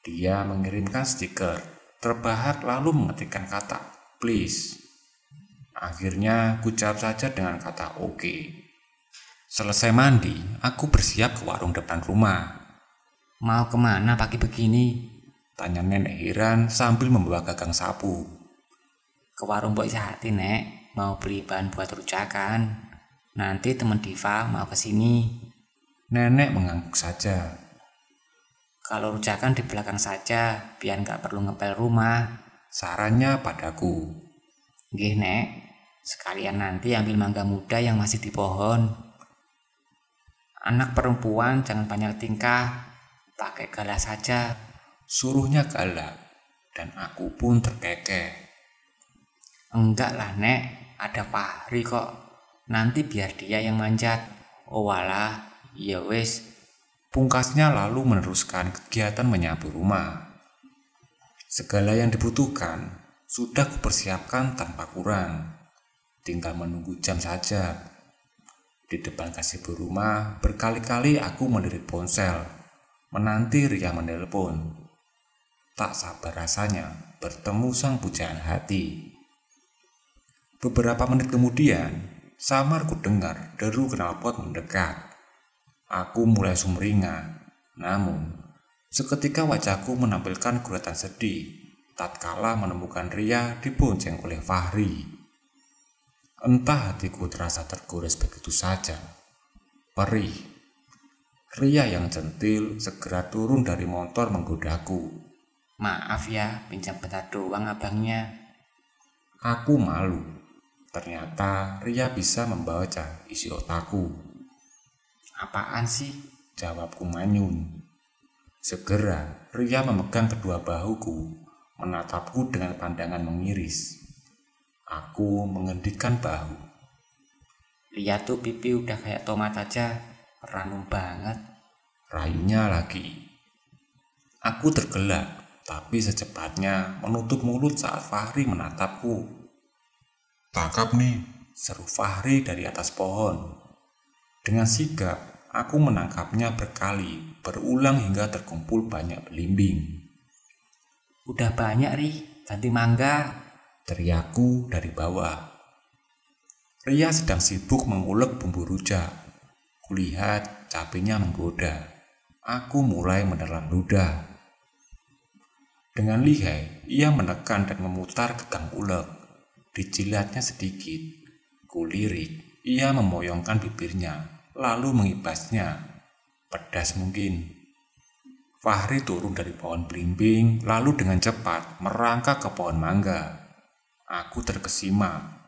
Dia mengirimkan stiker, terbahak lalu mengetikkan kata please. Akhirnya ku jawab saja dengan kata oke. Okay. Selesai mandi, aku bersiap ke warung depan rumah. Mau ke mana pagi begini? Tanya nenek heran sambil membawa gagang sapu. Ke warung Mbok Sehati, Nek. Mau beli bahan buat rujakan. Nanti teman Diva mau ke sini. Nenek mengangguk saja. Kalau rujakan di belakang saja, biar nggak perlu ngepel rumah. Sarannya padaku. Gih, Nek. Sekalian nanti ambil mangga muda yang masih di pohon. Anak perempuan jangan banyak tingkah. Pakai galak saja. Suruhnya galak. Dan aku pun terkekeh. Enggak lah, Nek. Ada Fahri kok. Nanti biar dia yang manjat. Oh walah, iya wis. Pungkasnya lalu meneruskan kegiatan menyapu rumah. Segala yang dibutuhkan sudah kupersiapkan tanpa kurang. Tinggal menunggu jam saja. Di depan kasih rumah, berkali-kali aku melirik ponsel, menanti Ria menelpon. Tak sabar rasanya bertemu sang pujaan hati. Beberapa menit kemudian, samar ku dengar deru knalpot mendekat. Aku mulai sumringah, namun seketika wajahku menampilkan guratan sedih tatkala menemukan Ria dibonceng oleh Fahri. Entah hatiku terasa tergores begitu saja. Perih. Ria yang centil segera turun dari motor menggodaku. Maaf ya, pinjam bentar doang abangnya. Aku malu. Ternyata Ria bisa membaca isi otakku. Apaan sih? Jawabku manyun. Segera, Ria memegang kedua bahuku, menatapku dengan pandangan mengiris. Aku mengendikan bahu. Lihat tuh pipi udah kayak tomat aja, ranum banget. Rayunya lagi. Aku tergelak, tapi secepatnya menutup mulut saat Fahri menatapku. Tangkap nih, seru Fahri dari atas pohon. Dengan sigap, aku menangkapnya berkali, berulang hingga terkumpul banyak belimbing. Udah banyak, Ri. Ganti mangga. Teriakku dari bawah. Ria sedang sibuk mengulek bumbu rujak. Kulihat cabenya menggoda. Aku mulai menelan ludah. Dengan lihai, ia menekan dan memutar gegang ulek. Dijilatnya sedikit. Kulirik, ia memoyongkan bibirnya lalu mengibasnya. Pedas mungkin. Fahri turun dari pohon belimbing, lalu dengan cepat merangkak ke pohon mangga. Aku terkesima.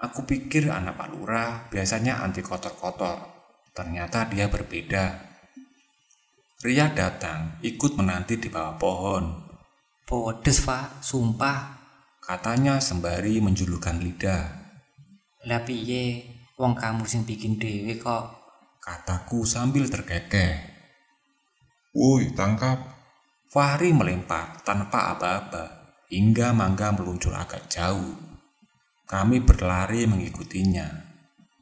Aku pikir anak Pak Lurah biasanya anti kotor-kotor. Ternyata dia berbeda. Ria datang, ikut menanti di bawah pohon. Podes, Pak, sumpah. Katanya sembari menjulurkan lidah. Lah piye, Wong kamu sing bikin dewe kok. Kataku sambil terkekeh. Woi, tangkap. Fahri melempar tanpa aba-aba hingga mangga meluncur agak jauh. Kami berlari mengikutinya.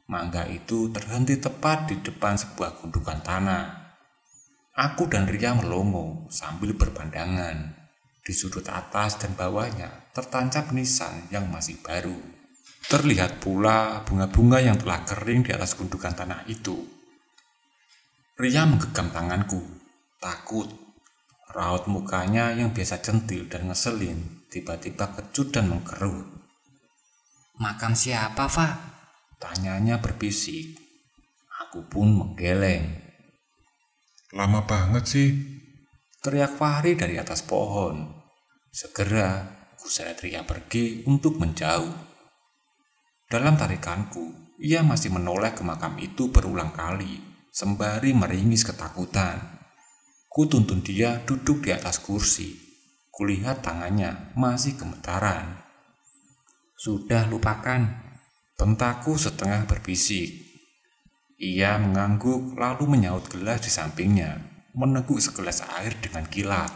Mangga itu terhenti tepat di depan sebuah gundukan tanah. Aku dan Ria melongo sambil berpandangan. Di sudut atas dan bawahnya tertancap nisan yang masih baru. Terlihat pula bunga-bunga yang telah kering di atas gundukan tanah itu. Ria menggenggam tanganku, takut. Raut mukanya yang biasa centil dan ngeselin tiba-tiba kecut dan mengkerut. Makam siapa, Fa? Tanyanya berbisik. Aku pun menggeleng. Lama banget sih. Teriak Fahri dari atas pohon. Segera, kuseret Ria pergi untuk menjauh. Dalam tarikanku, ia masih menoleh ke makam itu berulang kali, sembari meringis ketakutan. Ku tuntun dia duduk di atas kursi. Kulihat tangannya masih gemetaran. Sudah lupakan. Bentakku setengah berbisik. Ia mengangguk lalu menyaut gelas di sampingnya, meneguk segelas air dengan kilat.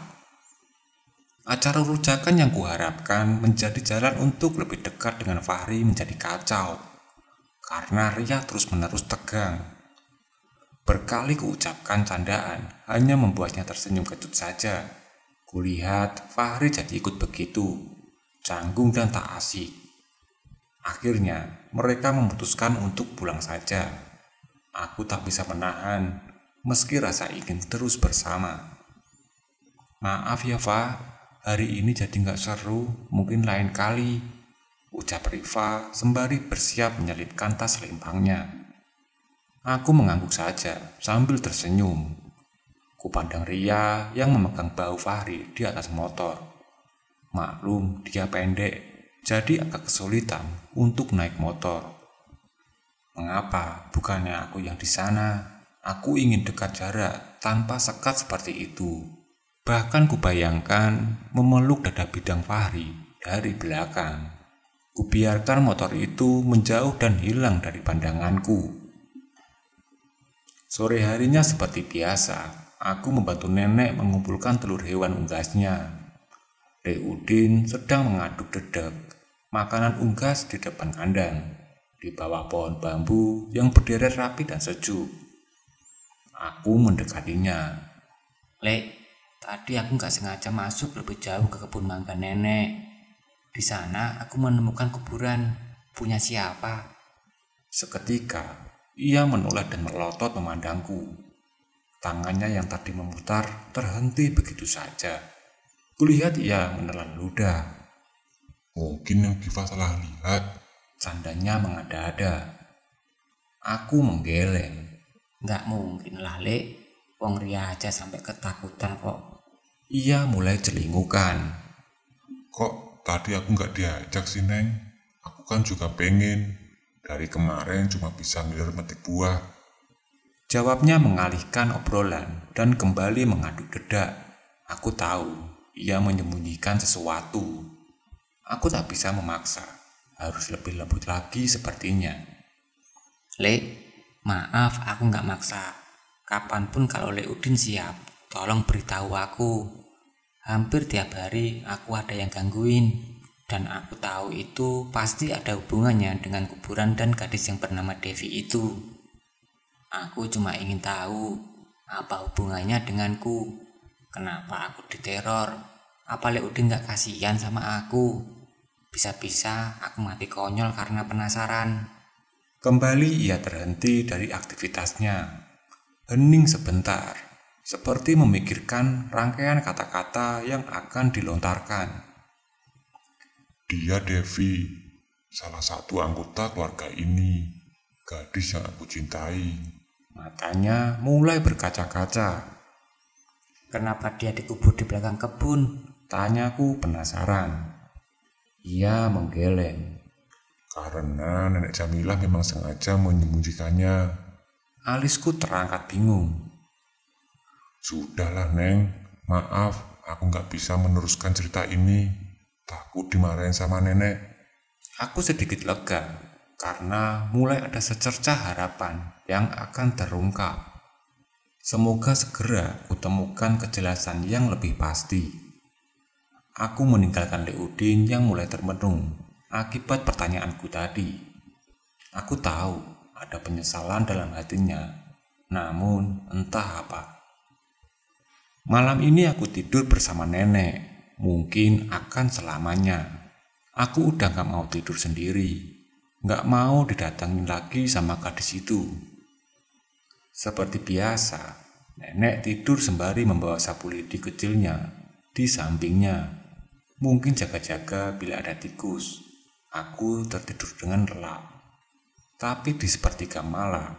Acara rujakan yang kuharapkan menjadi jalan untuk lebih dekat dengan Fahri menjadi kacau. Karena Ria terus-menerus tegang. Berkali kuucapkan candaan hanya membuatnya tersenyum kecut saja. Kulihat Fahri jadi ikut begitu, canggung dan tak asik. Akhirnya mereka memutuskan untuk pulang saja. Aku tak bisa menahan, meski rasa ingin terus bersama. Maaf ya, Fah, Hari ini jadi nggak seru, mungkin lain kali. Ucap Riva sembari bersiap menyelipkan tas lempangnya. Aku mengangguk saja sambil tersenyum. Kupandang Ria yang memegang bau Fahri di atas motor. Maklum dia pendek, jadi agak kesulitan untuk naik motor. Mengapa bukannya aku yang di sana? Aku ingin dekat jarak tanpa sekat seperti itu. Bahkan kubayangkan memeluk dada bidang Fahri dari belakang. Kubiarkan motor itu menjauh dan hilang dari pandanganku. Sore harinya seperti biasa, aku membantu nenek mengumpulkan telur hewan unggasnya. Dek Udin sedang mengaduk dedek, makanan unggas di depan kandang, di bawah pohon bambu yang berderet rapi dan sejuk. Aku mendekatinya. Lek, tadi aku nggak sengaja masuk lebih jauh ke kebun mangga nenek. Di sana aku menemukan kuburan punya siapa. Seketika, ia menoleh dan melotot memandangku. Tangannya yang tadi memutar terhenti begitu saja. Kulihat ia menelan ludah. Mungkin yang Diva salah lihat. Candanya mengada-ada. Aku menggeleng. Nggak mungkin lah, Lek. Wong Ria aja sampai ketakutan kok. Ia mulai celingukan. Kok tadi aku nggak diajak sih, Neng? Aku kan juga pengen. Dari kemarin cuma bisa ngilir metik buah. Jawabnya mengalihkan obrolan dan kembali mengaduk dedak. Aku tahu ia menyembunyikan sesuatu. Aku tak bisa memaksa, harus lebih lembut lagi sepertinya. Lek, maaf aku nggak maksa. Kapan pun kalau Lek Udin siap, tolong beritahu aku. Hampir tiap hari aku ada yang gangguin. Dan aku tahu itu pasti ada hubungannya dengan kuburan dan gadis yang bernama Devi itu. Aku cuma ingin tahu apa hubungannya denganku. Kenapa aku diteror? Apa Udin gak kasihan sama aku? Bisa-bisa aku mati konyol karena penasaran. Kembali ia terhenti dari aktivitasnya. Hening sebentar, seperti memikirkan rangkaian kata-kata yang akan dilontarkan. Dia Devi, salah satu anggota keluarga ini, gadis yang aku cintai. Matanya mulai berkaca-kaca. Kenapa dia dikubur di belakang kebun? Tanyaku penasaran. Ia menggeleng. Karena nenek Jamilah memang sengaja menyembunyikannya. Alisku terangkat bingung. Sudahlah, Neng. Maaf, aku nggak bisa meneruskan cerita ini. Takut dimarahin sama nenek. Aku sedikit lega karena mulai ada secercah harapan yang akan terungkap. Semoga segera kutemukan kejelasan yang lebih pasti. Aku meninggalkan Leudin yang mulai termenung akibat pertanyaanku tadi. Aku tahu ada penyesalan dalam hatinya, namun entah apa. Malam ini aku tidur bersama nenek, mungkin akan selamanya. Aku udah gak mau tidur sendiri, gak mau didatangin lagi sama gadis itu. Seperti biasa, nenek tidur sembari membawa sapu lidi kecilnya di sampingnya. Mungkin jaga-jaga bila ada tikus. Aku tertidur dengan relap. Tapi di sepertiga malam,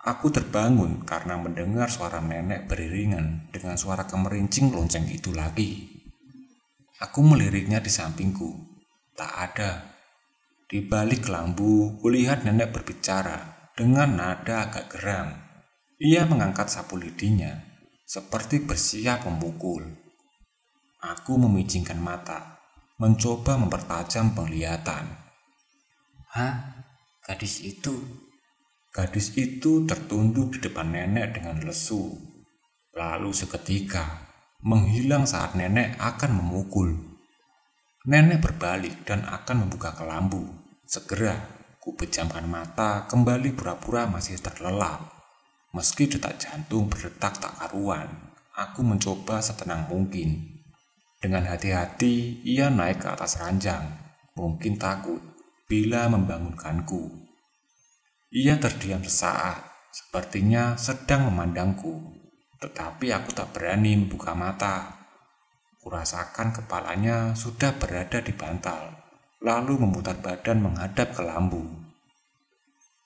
aku terbangun karena mendengar suara nenek beriringan dengan suara kemerincing lonceng itu lagi. Aku meliriknya di sampingku. Tak ada. Di balik lambu, kulihat nenek berbicara dengan nada agak geram. Ia mengangkat sapu lidinya, seperti bersiap memukul. Aku memicingkan mata, mencoba mempertajam penglihatan. Hah? Gadis itu? Gadis itu tertunduk di depan nenek dengan lesu. Lalu seketika, menghilang saat nenek akan memukul. Nenek berbalik dan akan membuka kelambu. Segera, ku pejamkan mata kembali pura-pura masih terlelap. Meski detak jantung berdetak tak karuan, aku mencoba setenang mungkin. Dengan hati-hati, ia naik ke atas ranjang, mungkin takut bila membangunkanku. Ia terdiam sesaat, sepertinya sedang memandangku, tetapi aku tak berani membuka mata. Kurasakan kepalanya sudah berada di bantal, lalu memutar badan menghadap ke lambu.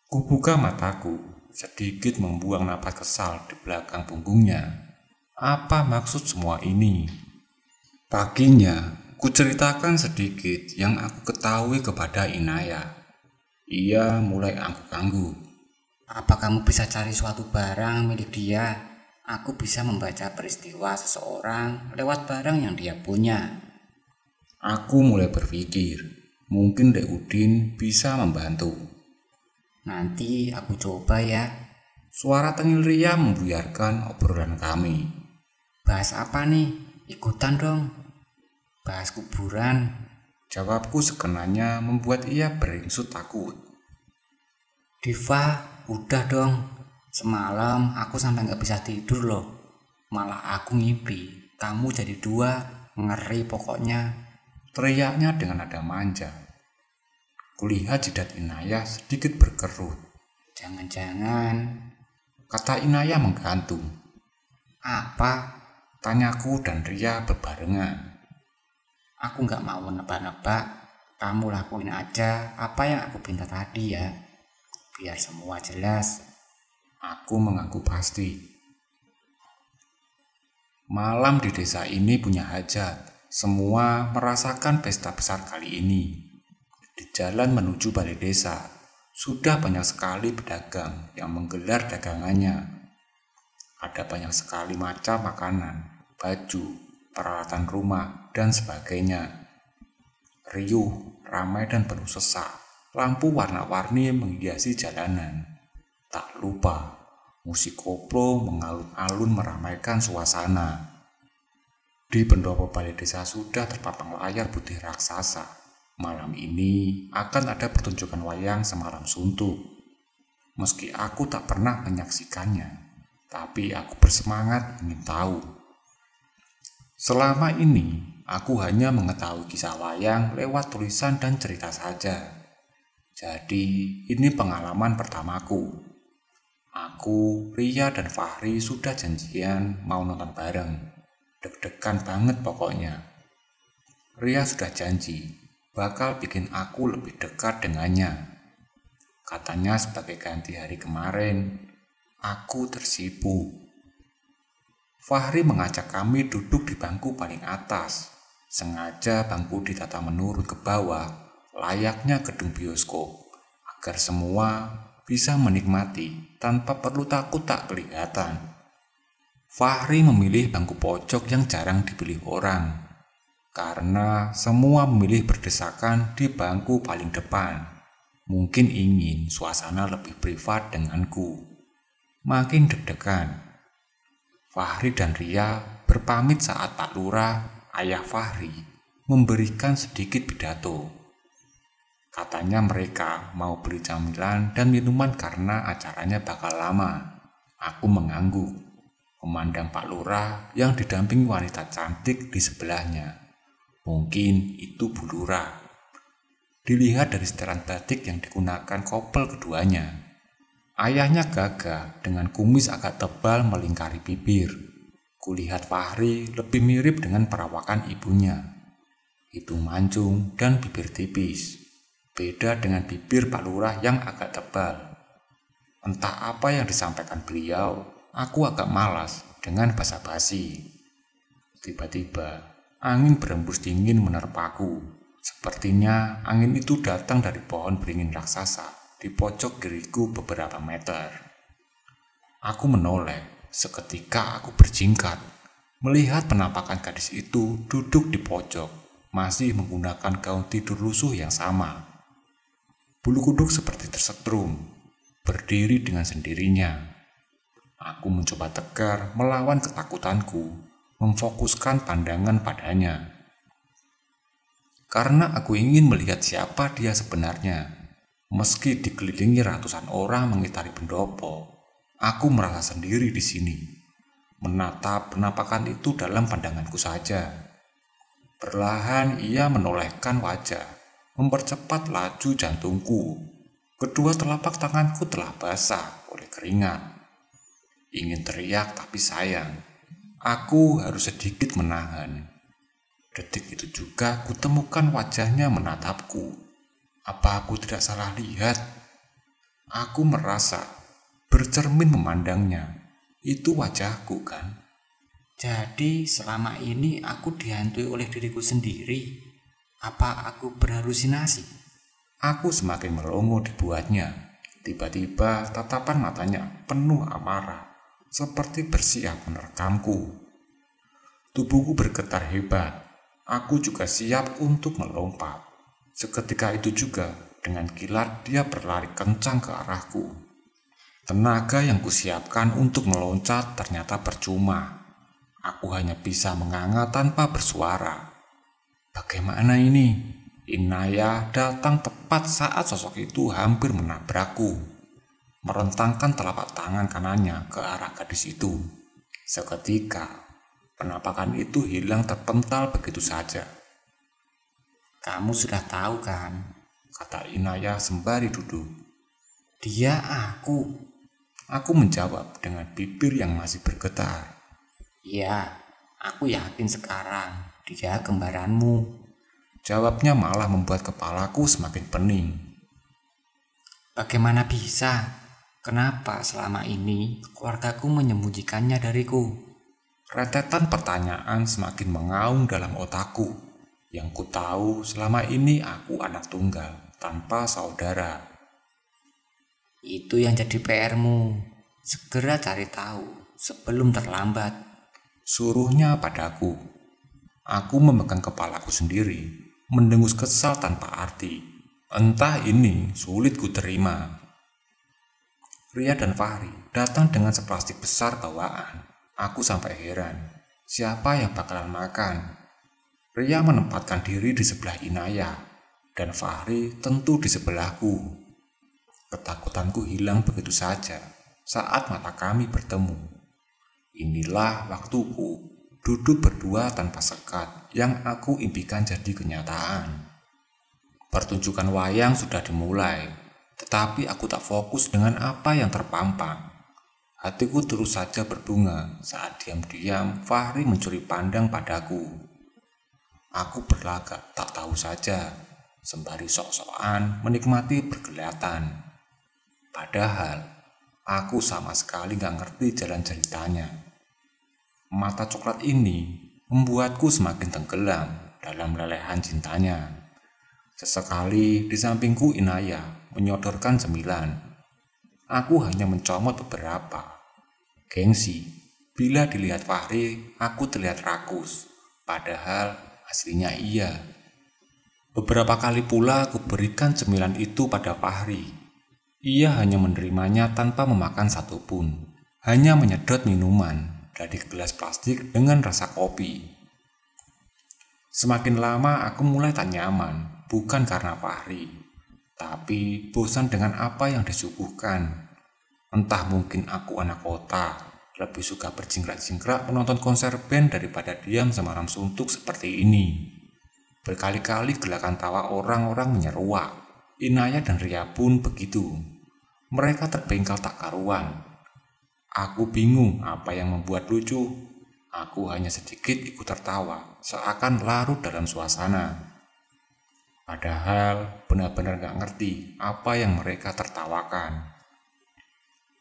Kubuka mataku, sedikit membuang napas kesal di belakang punggungnya. Apa maksud semua ini? Paginya, kuceritakan sedikit yang aku ketahui kepada Inaya. Ia mulai angguk-angguk. Apa kamu bisa cari suatu barang milik dia? Aku bisa membaca peristiwa seseorang lewat barang yang dia punya. Aku mulai berpikir, mungkin Dek Udin bisa membantu. Nanti aku coba ya. Suara tengil Ria membuyarkan obrolan kami. Bahas apa nih? Ikutan dong. Bahas kuburan. Jawabku sekenanya membuat ia beringsut takut. Diva, udah dong. Semalam aku sampai nggak bisa tidur loh. Malah aku ngimpi. Kamu jadi dua, ngeri pokoknya. Teriaknya dengan nada manja. Kulihat jidat Inayah sedikit berkerut. Jangan-jangan Kata Inayah menggantung. apa? Tanyaku dan Ria berbarengan. Aku nggak mau nebak-nebak. Kamu lakuin aja apa yang aku minta tadi ya. Biar semua jelas. Aku mengaku pasti. Malam di desa ini punya hajat. Semua merasakan pesta besar kali ini. Di jalan menuju balai desa, sudah banyak sekali pedagang yang menggelar dagangannya. Ada banyak sekali macam makanan, baju, peralatan rumah, dan sebagainya. Riuh, ramai dan penuh sesak. Lampu warna-warni menghiasi jalanan. Tak lupa, musik koplo mengalun-alun meramaikan suasana. Di pendopo balai desa sudah terpapang layar putih raksasa. Malam ini akan ada pertunjukan wayang semalam suntuk. Meski aku tak pernah menyaksikannya, tapi aku bersemangat ingin tahu. Selama ini, aku hanya mengetahui kisah wayang lewat tulisan dan cerita saja. Jadi, ini pengalaman pertamaku. Aku, Ria, dan Fahri sudah janjian mau nonton bareng. Deg-degan banget pokoknya. Ria sudah janji bakal bikin aku lebih dekat dengannya. Katanya sebagai ganti hari kemarin, aku tersipu. Fahri mengajak kami duduk di bangku paling atas. Sengaja bangku ditata menurut ke bawah, layaknya gedung bioskop, agar semua bisa menikmati tanpa perlu takut tak kelihatan. Fahri memilih bangku pojok yang jarang dipilih orang, karena semua memilih berdesakan di bangku paling depan. Mungkin ingin suasana lebih privat denganku. Makin deg-degan. Fahri dan Ria berpamit saat Pak Lurah, ayah Fahri, memberikan sedikit pidato. Katanya mereka mau beli camilan dan minuman karena acaranya bakal lama. Aku mengangguk memandang Pak Lurah yang didampingi wanita cantik di sebelahnya. Mungkin itu Bu Lurah. Dilihat dari seteran batik yang digunakan kopel keduanya. Ayahnya gagah dengan kumis agak tebal melingkari bibir. Kulihat Fahri lebih mirip dengan perawakan ibunya. Itu mancung dan bibir tipis. Beda dengan bibir Pak Lurah yang agak tebal. Entah apa yang disampaikan beliau, Aku agak malas dengan basa-basi. Tiba-tiba, angin berembus dingin menerpaku. Sepertinya angin itu datang dari pohon beringin raksasa di pojok kiriku beberapa meter. Aku menoleh, seketika aku berjingkat, melihat penampakan gadis itu duduk di pojok, masih menggunakan gaun tidur lusuh yang sama. Bulu kuduk seperti tersetrum, berdiri dengan sendirinya, Aku mencoba tegar melawan ketakutanku, memfokuskan pandangan padanya. Karena aku ingin melihat siapa dia sebenarnya. Meski dikelilingi ratusan orang mengitari pendopo, aku merasa sendiri di sini. Menatap penampakan itu dalam pandanganku saja. Perlahan ia menolehkan wajah, mempercepat laju jantungku. Kedua telapak tanganku telah basah oleh keringat. Ingin teriak tapi sayang. Aku harus sedikit menahan. Detik itu juga kutemukan wajahnya menatapku. Apa aku tidak salah lihat? Aku merasa bercermin memandangnya. Itu wajahku kan? Jadi selama ini aku dihantui oleh diriku sendiri. Apa aku berhalusinasi? Aku semakin melongo dibuatnya. Tiba-tiba tatapan matanya penuh amarah seperti bersiap menerkamku. Tubuhku bergetar hebat. Aku juga siap untuk melompat. Seketika itu juga, dengan kilat dia berlari kencang ke arahku. Tenaga yang kusiapkan untuk meloncat ternyata percuma. Aku hanya bisa menganga tanpa bersuara. Bagaimana ini? Inaya datang tepat saat sosok itu hampir menabrakku. Merentangkan telapak tangan kanannya ke arah gadis itu. Seketika, penampakan itu hilang terpental begitu saja. Kamu sudah tahu kan? Kata Inaya sembari duduk. Dia aku. Aku menjawab dengan bibir yang masih bergetar. Iya, aku yakin sekarang dia kembaranmu. Jawabnya malah membuat kepalaku semakin pening. Bagaimana bisa? Kenapa selama ini keluargaku menyembunyikannya dariku? Rentetan pertanyaan semakin mengaung dalam otakku. Yang ku tahu selama ini aku anak tunggal tanpa saudara. Itu yang jadi PR-mu. Segera cari tahu sebelum terlambat. Suruhnya padaku. Aku memegang kepalaku sendiri, mendengus kesal tanpa arti. Entah ini sulit ku terima. Ria dan Fahri datang dengan seplastik besar bawaan. Aku sampai heran. Siapa yang bakalan makan? Ria menempatkan diri di sebelah Inaya, dan Fahri tentu di sebelahku. Ketakutanku hilang begitu saja saat mata kami bertemu. Inilah waktuku duduk berdua tanpa sekat yang aku impikan jadi kenyataan. Pertunjukan wayang sudah dimulai, tetapi aku tak fokus dengan apa yang terpampang. Hatiku terus saja berbunga saat diam-diam Fahri mencuri pandang padaku. Aku berlagak tak tahu saja, sembari sok-sokan menikmati pergelatan. Padahal aku sama sekali gak ngerti jalan ceritanya. Mata coklat ini membuatku semakin tenggelam dalam lelehan cintanya. Sesekali di sampingku Inaya menyodorkan sembilan. Aku hanya mencomot beberapa. Gengsi, bila dilihat Fahri, aku terlihat rakus. Padahal aslinya iya. Beberapa kali pula aku berikan cemilan itu pada Fahri ia hanya menerimanya tanpa memakan satupun, hanya menyedot minuman dari gelas plastik dengan rasa kopi. Semakin lama aku mulai tak nyaman, bukan karena Fahri, tapi bosan dengan apa yang disuguhkan. Entah mungkin aku anak kota, lebih suka berjingkrak-jingkrak menonton konser band daripada diam semaram suntuk seperti ini. Berkali-kali gelakan tawa orang-orang menyeruak. Inaya dan Ria pun begitu. Mereka terbengkel tak karuan. Aku bingung apa yang membuat lucu. Aku hanya sedikit ikut tertawa, seakan larut dalam suasana. Padahal benar-benar gak ngerti apa yang mereka tertawakan.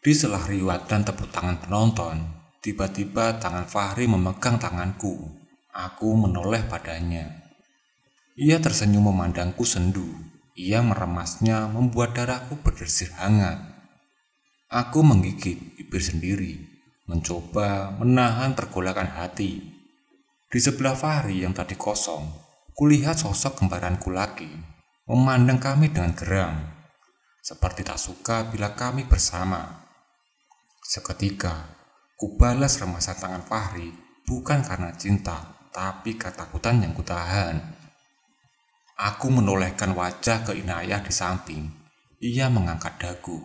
Di selah riwat dan tepuk tangan penonton, tiba-tiba tangan Fahri memegang tanganku. Aku menoleh padanya. Ia tersenyum memandangku sendu. Ia meremasnya membuat darahku berdesir hangat. Aku menggigit bibir sendiri, mencoba menahan pergolakan hati. Di sebelah Fahri yang tadi kosong, kulihat sosok kembaranku lagi, memandang kami dengan geram, seperti tak suka bila kami bersama. Seketika, kubalas remasan tangan Fahri bukan karena cinta, tapi ketakutan yang kutahan. Aku menolehkan wajah ke Inayah di samping. Ia mengangkat dagu,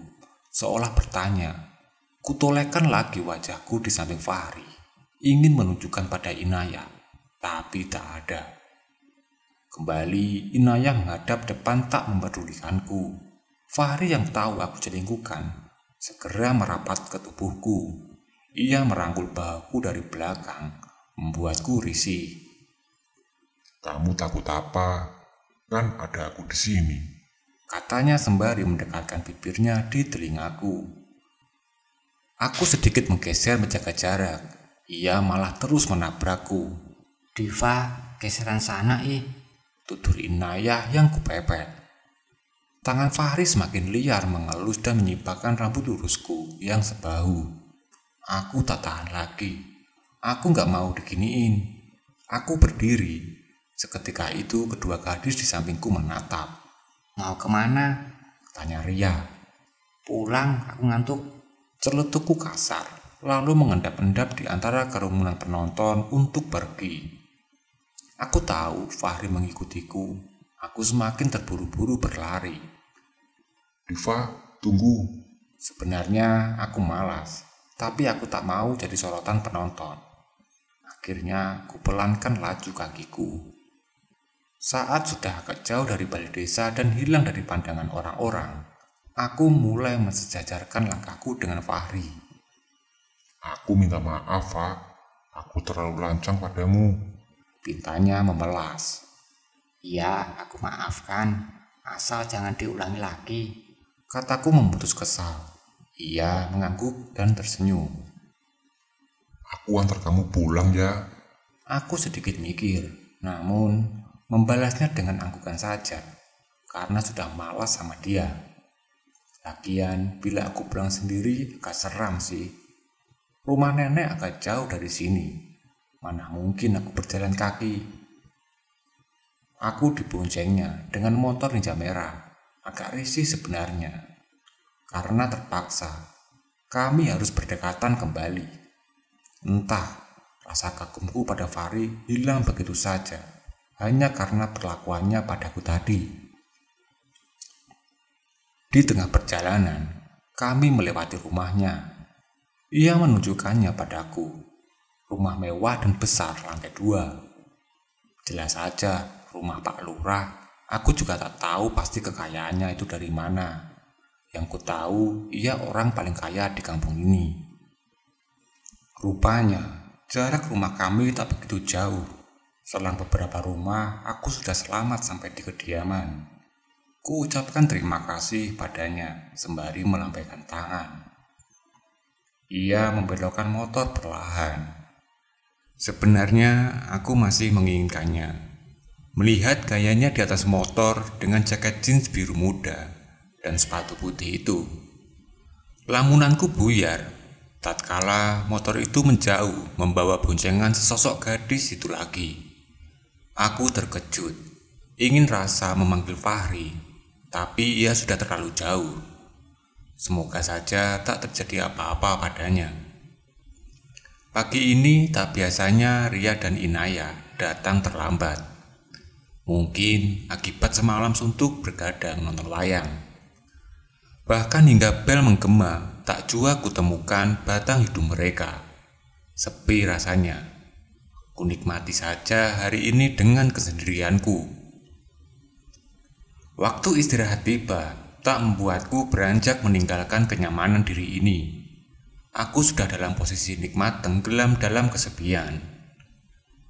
seolah bertanya. Kutolehkan lagi wajahku di samping Fahri, ingin menunjukkan pada Inayah, tapi tak ada. Kembali, Inayah menghadap depan tak mempedulikanku. Fahri yang tahu aku selingkuhkan, segera merapat ke tubuhku. Ia merangkul bahuku dari belakang, membuatku risih. Kamu takut apa? Kan ada aku di sini. Katanya sembari mendekatkan bibirnya di telingaku. Aku sedikit menggeser menjaga jarak. Ia malah terus menabrakku. Diva, geseran sana ih. Tutur Inayah yang kupepet. Tangan Fahri semakin liar mengelus dan menyibakkan rambut lurusku yang sebahu. Aku tak tahan lagi. Aku gak mau diginiin. Aku berdiri, Seketika itu kedua gadis di sampingku menatap. Mau ke mana? Tanya Ria. Pulang, aku ngantuk. Celetukku kasar, lalu mengendap-endap di antara kerumunan penonton untuk pergi. Aku tahu Fahri mengikutiku. Aku semakin terburu-buru berlari. Diva, tunggu. Sebenarnya aku malas, tapi aku tak mau jadi sorotan penonton. Akhirnya aku pelankan laju kakiku. Saat sudah agak jauh dari balai desa dan hilang dari pandangan orang-orang, aku mulai mensejajarkan langkahku dengan Fahri. Aku minta maaf, Pak. Aku terlalu lancang padamu. Pintanya memelas. Iya, aku maafkan. Asal jangan diulangi lagi. Kataku memutus kesal. Ia mengangguk dan tersenyum. Aku antar kamu pulang ya. Aku sedikit mikir, namun membalasnya dengan anggukan saja, karena sudah malas sama dia. Lagian, bila aku pulang sendiri agak seram sih. Rumah nenek agak jauh dari sini. Mana mungkin aku berjalan kaki. Aku diboncengnya dengan motor ninja merah. Agak risih sebenarnya. Karena terpaksa, kami harus berdekatan kembali. Entah, rasa kagumku pada Fari hilang begitu saja. Hanya karena perlakuannya padaku tadi. Di tengah perjalanan, kami melewati rumahnya. Ia menunjukkannya padaku. Rumah mewah dan besar lantai dua. Jelas saja, rumah Pak Lurah. Aku juga tak tahu pasti kekayaannya itu dari mana. Yang ku tahu, ia orang paling kaya di kampung ini. Rupanya, jarak rumah kami tak begitu jauh. Selang beberapa rumah, aku sudah selamat sampai di kediaman. Ku ucapkan terima kasih padanya sembari melambaikan tangan. Ia membelokkan motor perlahan. Sebenarnya aku masih menginginkannya. Melihat gayanya di atas motor dengan jaket jeans biru muda dan sepatu putih itu. Lamunanku buyar tatkala motor itu menjauh membawa boncengan sesosok gadis itu lagi. Aku terkejut, ingin rasa memanggil Fahri, tapi ia sudah terlalu jauh. Semoga saja tak terjadi apa-apa padanya. Pagi ini tak biasanya Ria dan Inaya datang terlambat. Mungkin akibat semalam suntuk bergadang nonton wayang. Bahkan hingga bel menggema, tak jua kutemukan batang hidung mereka. Sepi rasanya. Kunikmati saja hari ini dengan kesendirianku. Waktu istirahat tiba, tak membuatku beranjak meninggalkan kenyamanan diri ini. Aku sudah dalam posisi nikmat tenggelam dalam kesepian.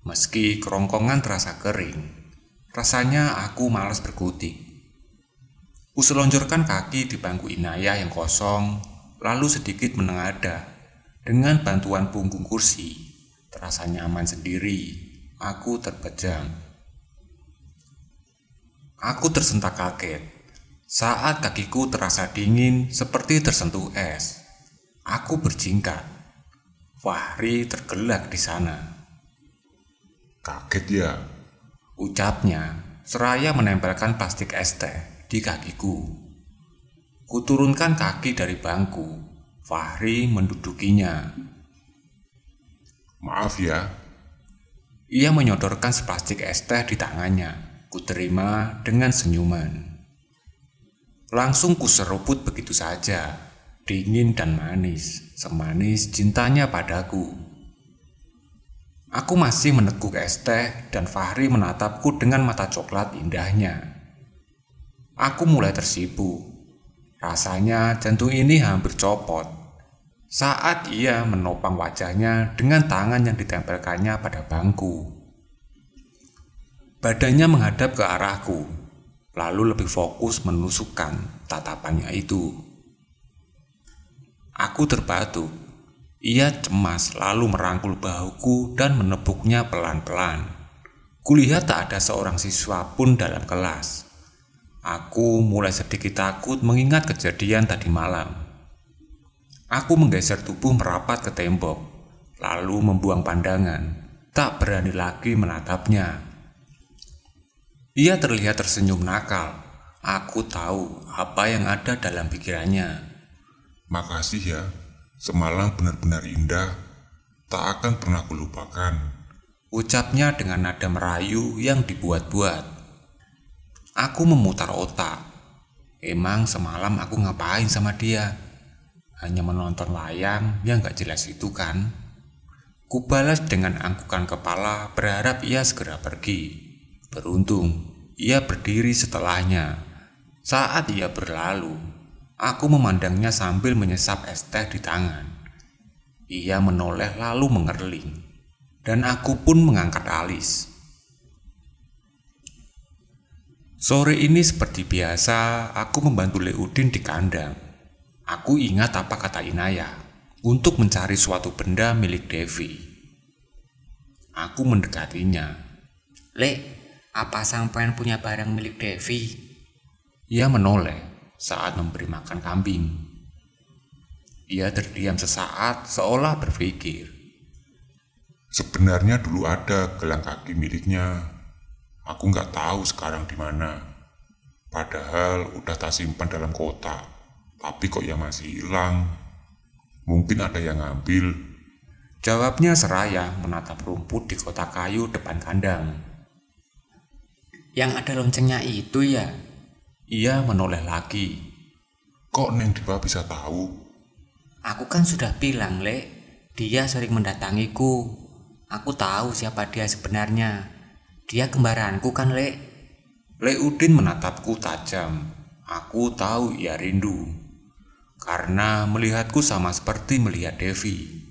Meski kerongkongan terasa kering, rasanya aku malas berkutik. Kuselonjorkan kaki di bangku Inaya yang kosong, lalu sedikit menengadah dengan bantuan punggung kursi Terasa nyaman sendiri, aku terpejam. Aku tersentak kaget saat kakiku terasa dingin seperti tersentuh es. Aku berjingkat. Fahri tergelak di sana. Kaget ya? Ucapnya seraya menempelkan plastik es teh di kakiku. Kuturunkan kaki dari bangku. Fahri mendudukinya. Maaf ya. Ia menyodorkan seplastik es teh di tangannya. Kuterima dengan senyuman. Langsung kuseruput begitu saja. Dingin dan manis, semanis cintanya padaku. Aku masih meneguk es teh dan Fahri menatapku dengan mata coklat indahnya. Aku mulai tersipu. Rasanya jantung ini hampir copot saat ia menopang wajahnya dengan tangan yang ditempelkannya pada bangku. Badannya menghadap ke arahku, lalu lebih fokus menusukkan tatapannya itu. Aku terbatuk. Ia cemas lalu merangkul bahuku dan menepuknya pelan-pelan. Kulihat tak ada seorang siswa pun dalam kelas. Aku mulai sedikit takut mengingat kejadian tadi malam. Aku menggeser tubuh merapat ke tembok, lalu membuang pandangan. Tak berani lagi menatapnya. Ia terlihat tersenyum nakal. Aku tahu apa yang ada dalam pikirannya. Makasih ya. Semalam benar-benar indah, tak akan pernah kulupakan. Ucapnya dengan nada merayu yang dibuat-buat. Aku memutar otak. Emang semalam aku ngapain sama dia? Hanya menonton layang yang gak jelas itu kan? Kubalas dengan angkukan kepala berharap ia segera pergi. Beruntung, ia berdiri setelahnya. Saat ia berlalu, aku memandangnya sambil menyesap es teh di tangan. Ia menoleh lalu mengerling, dan aku pun mengangkat alis. Sore ini seperti biasa, aku membantu Leudin di kandang. Aku ingat apa kata Inaya untuk mencari suatu benda milik Devi. Aku mendekatinya. Le, apa sampean punya barang milik Devi? Ia menoleh saat memberi makan kambing. Ia terdiam sesaat seolah berpikir. Sebenarnya dulu ada gelang kaki miliknya. Aku nggak tahu sekarang di mana. Padahal udah tak simpan dalam kotak. Tapi kok ya masih hilang. Mungkin ada yang ngambil. Jawabnya seraya menatap rumput di kotak kayu depan kandang. Yang ada loncengnya itu ya? Ia menoleh lagi. Kok Neng Diva bisa tahu? Aku kan sudah bilang, Le. Dia sering mendatangiku. Aku tahu siapa dia sebenarnya. Dia kembaranku kan, Le. Le Udin menatapku tajam. Aku tahu ia rindu. Karena melihatku sama seperti melihat Devi.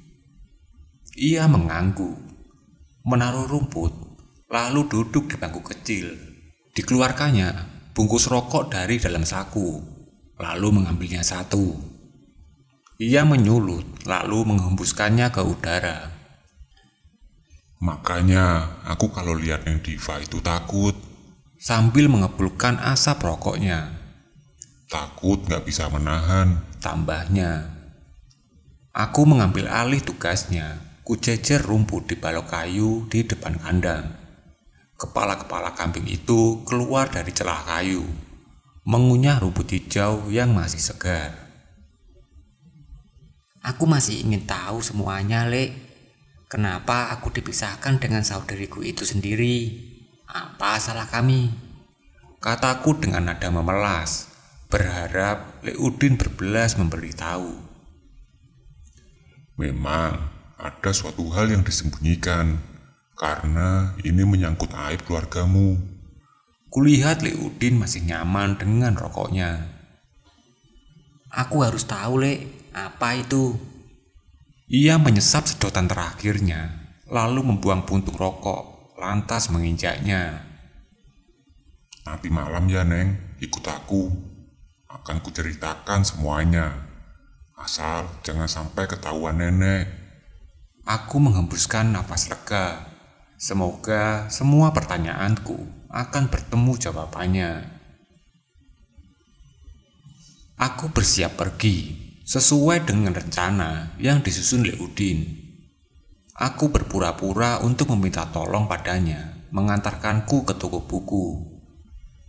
Ia mengangguk, menaruh rumput, lalu duduk di bangku kecil. Dikeluarkannya bungkus rokok dari dalam saku, lalu mengambilnya satu. Ia menyulut, lalu menghembuskannya ke udara. Makanya aku kalau lihat yang Diva itu takut. Sambil mengepulkan asap rokoknya. Takut nggak bisa menahan. Tambahnya. Aku mengambil alih tugasnya. Kujejer rumput di balok kayu di depan kandang. Kepala-kepala kambing itu keluar dari celah kayu, mengunyah rumput hijau yang masih segar. Aku masih ingin tahu semuanya, Le. Kenapa aku dipisahkan dengan saudariku itu sendiri? Apa salah kami? Kataku dengan nada memelas, berharap Leudin berbelas memberitahu. Memang ada suatu hal yang disembunyikan karena ini menyangkut aib keluargamu. Kulihat Leudin masih nyaman dengan rokoknya. Aku harus tahu, Le, apa itu? Ia menyesap sedotan terakhirnya, lalu membuang puntung rokok, lantas menginjaknya. Nanti malam ya, Neng, ikut aku. Akan kuceritakan semuanya. Asal jangan sampai ketahuan nenek. Aku menghembuskan nafas lega. Semoga semua pertanyaanku akan bertemu jawabannya. Aku bersiap pergi sesuai dengan rencana yang disusun Leudin. Aku berpura-pura untuk meminta tolong padanya mengantarkanku ke toko buku.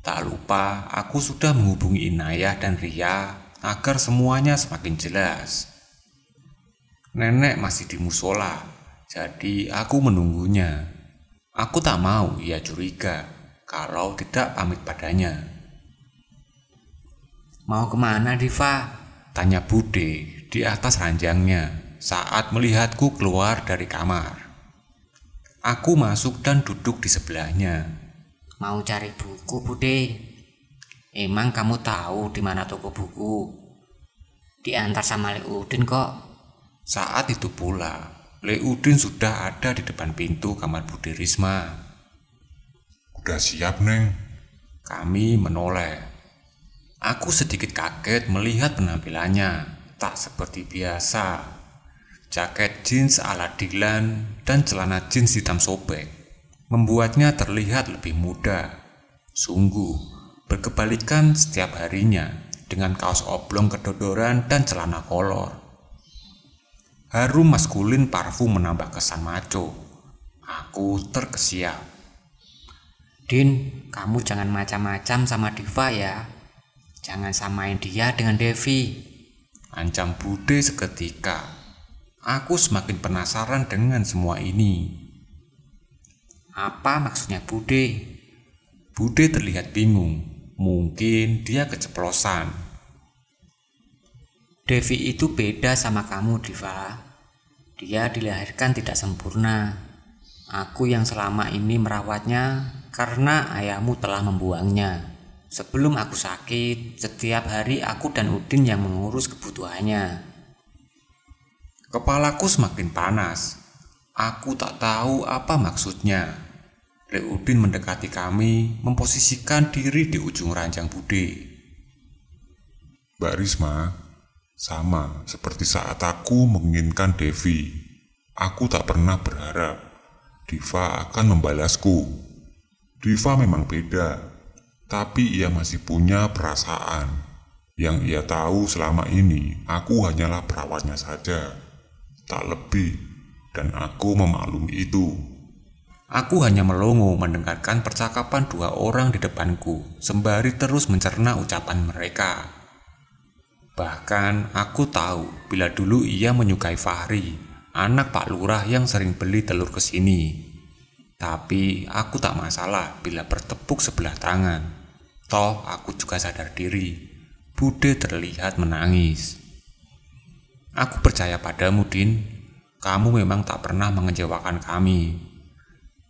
Tak lupa aku sudah menghubungi Inayah dan Ria agar semuanya semakin jelas. Nenek masih di musola, jadi aku menunggunya. Aku tak mau ia curiga kalau tidak pamit padanya. Mau ke mana, Diva? Tanya Bude di atas ranjangnya saat melihatku keluar dari kamar. Aku masuk dan duduk di sebelahnya. Mau cari buku, Bude? Emang kamu tahu di mana toko buku? Diantar sama Leudin kok. Saat itu pula, Leudin sudah ada di depan pintu kamar Budi Risma. Udah siap, Neng? Kami menoleh. Aku sedikit kaget melihat penampilannya, tak seperti biasa. Jaket jeans ala Dylan dan celana jeans hitam sobek membuatnya terlihat lebih muda. Sungguh, berkebalikan setiap harinya dengan kaos oblong kedodoran dan celana kolor. Harum maskulin parfum menambah kesan maco. Aku terkesiap. Din, kamu jangan macam-macam sama Diva ya. Jangan samain dia dengan Devi. Ancam Bude seketika. Aku semakin penasaran dengan semua ini. Apa maksudnya Bude? Bude terlihat bingung. Mungkin dia keceplosan. Devi itu beda sama kamu, Diva. Dia dilahirkan tidak sempurna. Aku yang selama ini merawatnya karena ayahmu telah membuangnya. Sebelum aku sakit, setiap hari aku dan Udin yang mengurus kebutuhannya. Kepalaku semakin panas. Aku tak tahu apa maksudnya. Leudin mendekati kami, memposisikan diri di ujung ranjang bude. Mbak Risma, sama seperti saat aku menginginkan Devi. Aku tak pernah berharap Diva akan membalasku. Diva memang beda, tapi ia masih punya perasaan. Yang ia tahu selama ini, aku hanyalah perawatnya saja, tak lebih, dan aku memaklumi itu. Aku hanya melongo mendengarkan percakapan dua orang di depanku, sembari terus mencerna ucapan mereka. Bahkan aku tahu bila dulu ia menyukai Fahri, anak Pak Lurah yang sering beli telur ke sini. Tapi aku tak masalah bila bertepuk sebelah tangan. Toh aku juga sadar diri. Bude terlihat menangis. Aku percaya padamu, Din. Kamu memang tak pernah mengecewakan kami.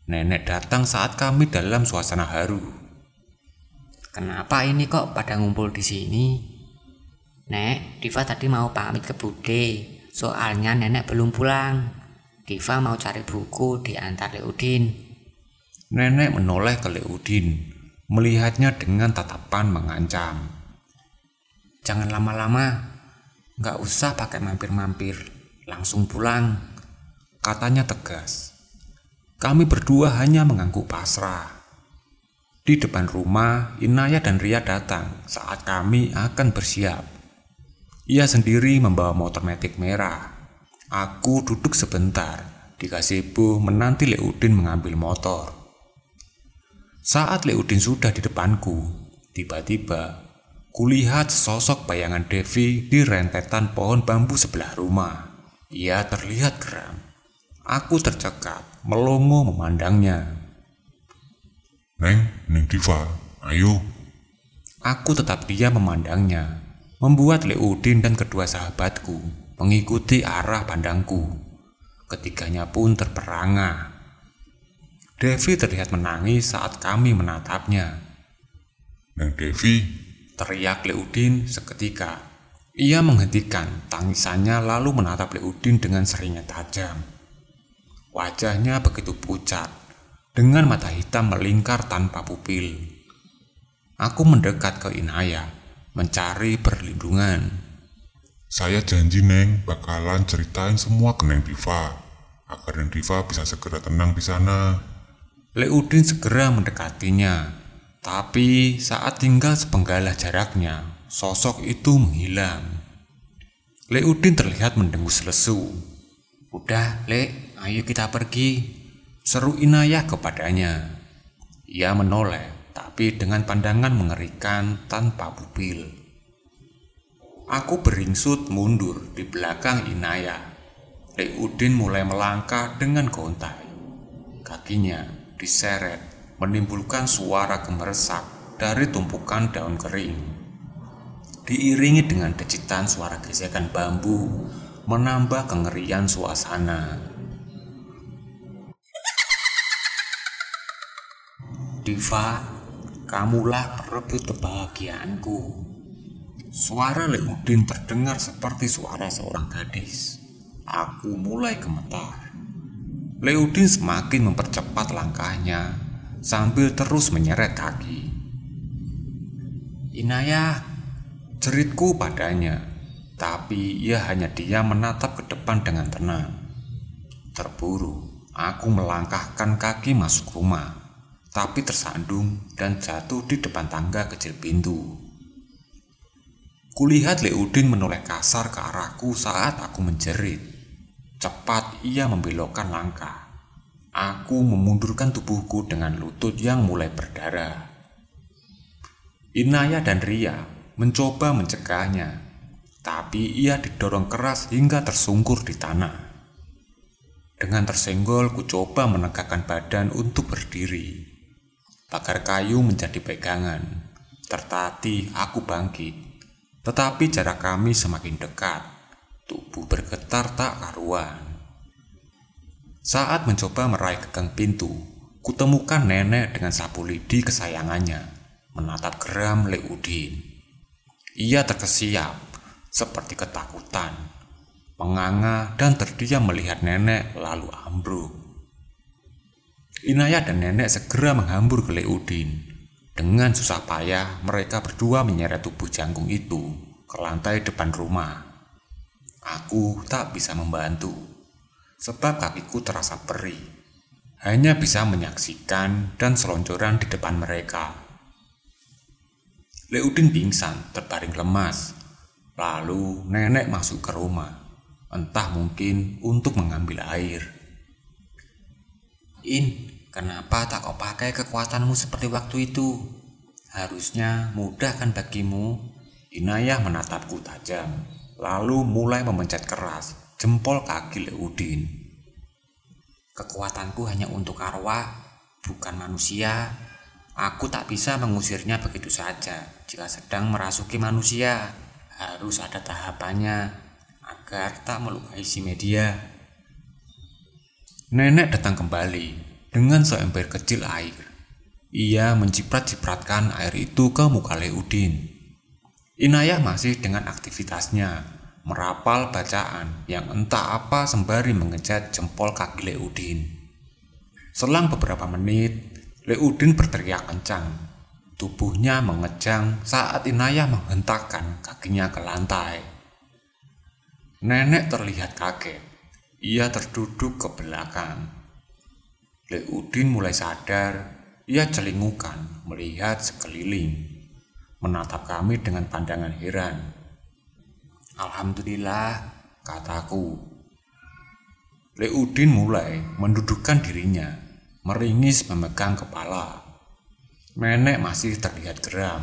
Nenek datang saat kami dalam suasana haru. Kenapa ini kok pada ngumpul di sini? Nek, Diva tadi mau pamit ke Bude. Soalnya nenek belum pulang. Diva mau cari buku di antar Leudin. Nenek menoleh ke Leudin, melihatnya dengan tatapan mengancam. Jangan lama-lama, nggak usah pakai mampir-mampir, langsung pulang. Katanya tegas. Kami berdua hanya mengangguk pasrah. Di depan rumah, Inaya dan Ria datang saat kami akan bersiap. Ia sendiri membawa motor metik merah. Aku duduk sebentar, dikasih bu menanti Leudin mengambil motor. Saat Leudin sudah di depanku, tiba-tiba kulihat sesosok bayangan Devi di rentetan pohon bambu sebelah rumah. Ia terlihat geram. Aku tercekat, melongo memandangnya. Neng, Neng Diva, ayo. Aku tetap dia memandangnya, membuat Leudin dan kedua sahabatku mengikuti arah pandangku. Ketiganya pun terperangah. Devi terlihat menangis saat kami menatapnya. Neng Devi, teriak Leudin seketika. Ia menghentikan tangisannya lalu menatap Leudin dengan seringnya tajam. Wajahnya begitu pucat, dengan mata hitam melingkar tanpa pupil. Aku mendekat ke Inaya, mencari perlindungan. Saya janji Neng bakalan ceritain semua ke Neng Diva, agar Neng Diva bisa segera tenang di sana. Leudin segera mendekatinya, tapi saat tinggal sepenggalah jaraknya, sosok itu menghilang. Leudin terlihat mendengus lesu. Udah, Le, ayo kita pergi, seru Inayah kepadanya. Ia menoleh, tapi dengan pandangan mengerikan tanpa pupil. Aku beringsut mundur di belakang Inayah. Leudin mulai melangkah dengan gontai. Kakinya diseret, menimbulkan suara gemeresak dari tumpukan daun kering. Diiringi dengan decitan suara gesekan bambu, menambah kengerian suasana. Diva, kamulah perebut kebahagiaanku. Suara Leudin terdengar seperti suara seorang gadis. Aku mulai gemetar. Leudin semakin mempercepat langkahnya sambil terus menyeret kaki. Inaya, ceritku padanya, tapi ia hanya diam menatap ke depan dengan tenang. Terburu, aku melangkahkan kaki masuk rumah tapi tersandung dan jatuh di depan tangga kecil pintu. Kulihat Leudin menoleh kasar ke arahku saat aku menjerit. Cepat ia membelokkan langkah. Aku memundurkan tubuhku dengan lutut yang mulai berdarah. Inaya dan Ria mencoba mencegahnya, tapi ia didorong keras hingga tersungkur di tanah. Dengan tersenggol, ku coba menegakkan badan untuk berdiri. Pagar kayu menjadi pegangan. Tertati, aku bangkit. Tetapi jarak kami semakin dekat. Tubuh bergetar tak karuan. Saat mencoba meraih gagang pintu, kutemukan nenek dengan sapu lidi kesayangannya menatap geram Leudin. Ia terkesiap, seperti ketakutan menganga dan terdiam melihat nenek lalu ambruk. Inayah dan nenek segera menghambur ke Leudin. Dengan susah payah, mereka berdua menyeret tubuh jangkung itu ke lantai depan rumah. Aku tak bisa membantu, sebab kakiku terasa perih. Hanya bisa menyaksikan dan selonjoran di depan mereka. Leudin pingsan, terbaring lemas. Lalu nenek masuk ke rumah entah mungkin untuk mengambil air. In, kenapa tak kau pakai kekuatanmu seperti waktu itu? Harusnya mudah kan bagimu? Inayah menatapku tajam, lalu mulai memencet keras jempol kaki Leudin. Kekuatanku hanya untuk arwah, bukan manusia. Aku tak bisa mengusirnya begitu saja jika sedang merasuki manusia. Harus ada tahapannya agar tak melukai si media. Nenek datang kembali dengan seember kecil air. Ia menciprat-cipratkan air itu ke muka Leudin. Inayah masih dengan aktivitasnya, merapal bacaan yang entah apa sembari mengecat jempol kaki Leudin. Selang beberapa menit, Leudin berteriak kencang. Tubuhnya mengejang saat Inayah menghentakkan kakinya ke lantai. Nenek terlihat kaget. Ia terduduk ke belakang. Leudin mulai sadar. Ia celingukan melihat sekeliling. Menatap kami dengan pandangan heran. Alhamdulillah, kataku. Leudin mulai mendudukkan dirinya, meringis memegang kepala. Nenek masih terlihat geram.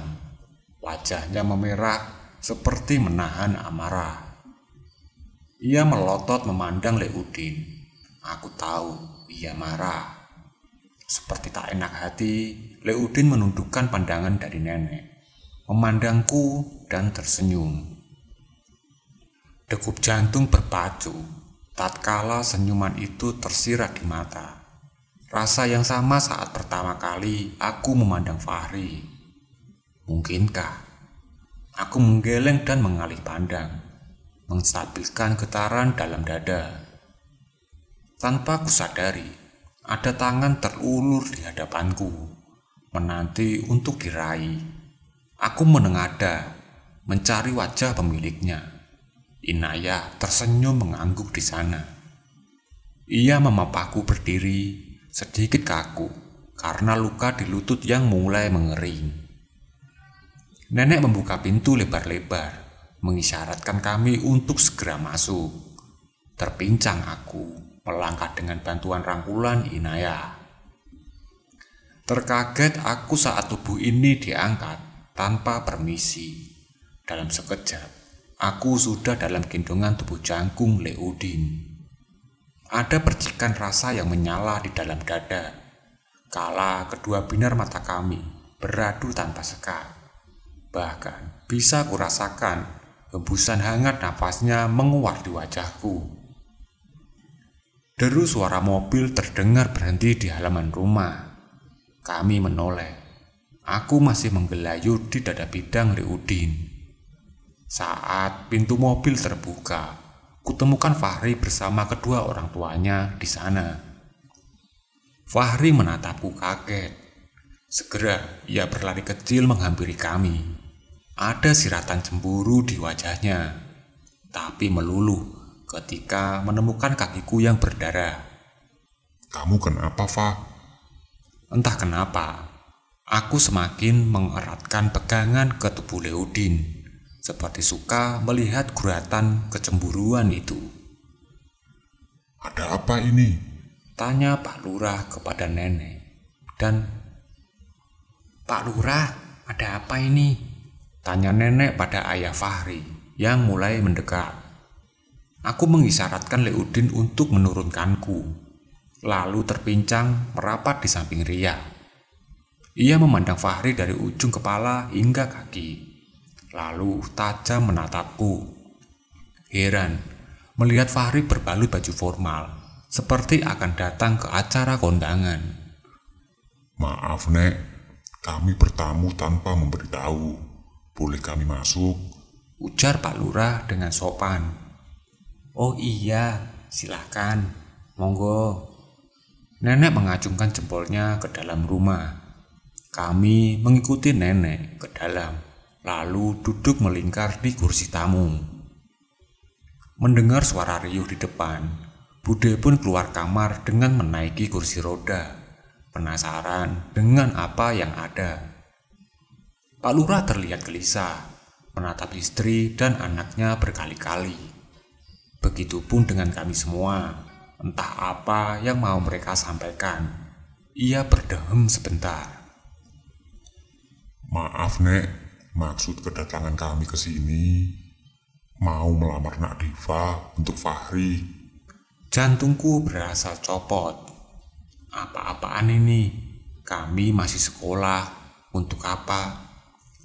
Wajahnya memerah seperti menahan amarah. Ia melotot memandang Leudin. Aku tahu ia marah. Seperti tak enak hati, Leudin menundukkan pandangan dari nenek, memandangku dan tersenyum. Degup jantung berpacu, tatkala senyuman itu tersirat di mata. Rasa yang sama saat pertama kali aku memandang Fahri. Mungkinkah aku menggeleng dan mengalih pandang? menstabilkan getaran dalam dada. Tanpa kusadari, ada tangan terulur di hadapanku, menanti untuk diraih. Aku menengada, mencari wajah pemiliknya. Inayah tersenyum mengangguk di sana. Ia memapaku berdiri, sedikit kaku, karena luka di lutut yang mulai mengering. Nenek membuka pintu lebar-lebar mengisyaratkan kami untuk segera masuk. Terpincang aku melangkah dengan bantuan rangkulan Inayah. Terkaget aku saat tubuh ini diangkat tanpa permisi. Dalam sekejap, aku sudah dalam gendongan tubuh jangkung Leudin. Ada percikan rasa yang menyala di dalam dada. Kala kedua binar mata kami beradu tanpa sekat. Bahkan bisa kurasakan Hembusan hangat nafasnya menguat di wajahku. Deru suara mobil terdengar berhenti di halaman rumah. Kami menoleh. Aku masih menggelayut di dada bidang Leudin. Saat pintu mobil terbuka, kutemukan Fahri bersama kedua orang tuanya di sana. Fahri menatapku kaget. Segera ia berlari kecil menghampiri kami. Ada siratan cemburu di wajahnya, tapi meluluh ketika menemukan kakiku yang berdarah. Kamu kenapa, Fa? Entah kenapa, aku semakin mengeratkan pegangan ke tubuh Leudin, seperti suka melihat guratan kecemburuan itu. Ada apa ini? Tanya Pak Lurah kepada nenek. Dan, Pak Lurah, ada apa ini? Tanya nenek pada ayah Fahri. yang mulai mendekat. Aku mengisyaratkan Leudin untuk menurunkanku, lalu terpincang merapat di samping Ria. Ia memandang Fahri dari ujung kepala hingga kaki, lalu tajam menatapku. Heran melihat Fahri berbalut baju formal, seperti akan datang ke acara kondangan. Maaf, Nek. Kami bertamu tanpa memberitahu. Boleh kami masuk? Ujar Pak Lurah dengan sopan. Oh iya, silahkan. Monggo. Nenek mengacungkan jempolnya ke dalam rumah. Kami mengikuti nenek ke dalam, lalu duduk melingkar di kursi tamu. Mendengar suara riuh di depan, Bude pun keluar kamar dengan menaiki kursi roda, penasaran dengan apa yang ada. Pak Lurah terlihat gelisah, menatap istri dan anaknya berkali-kali. Begitupun dengan kami semua, entah apa yang mau mereka sampaikan. Ia berdehem sebentar. Maaf, Nek. Maksud kedatangan kami ke sini mau melamar Nak Diva untuk Fahri. Jantungku berasa copot. Apa-apaan ini? Kami masih sekolah. Untuk apa?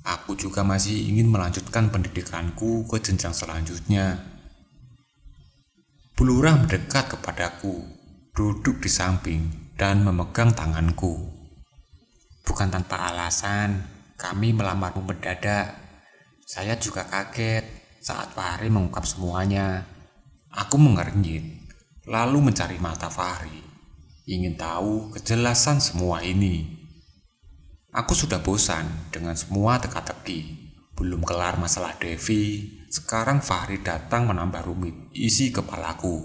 Aku juga masih ingin melanjutkan pendidikanku ke jenjang selanjutnya. Bulurah mendekat kepadaku, duduk di samping, dan memegang tanganku. Bukan tanpa alasan, kami melamarmu mendadak. Saya juga kaget saat Fahri mengungkap semuanya, aku mengernyit, lalu mencari mata Fahri, ingin tahu kejelasan semua ini. Aku sudah bosan dengan semua teka-teki. Belum kelar masalah Devi, sekarang Fahri datang menambah rumit isi kepalaku.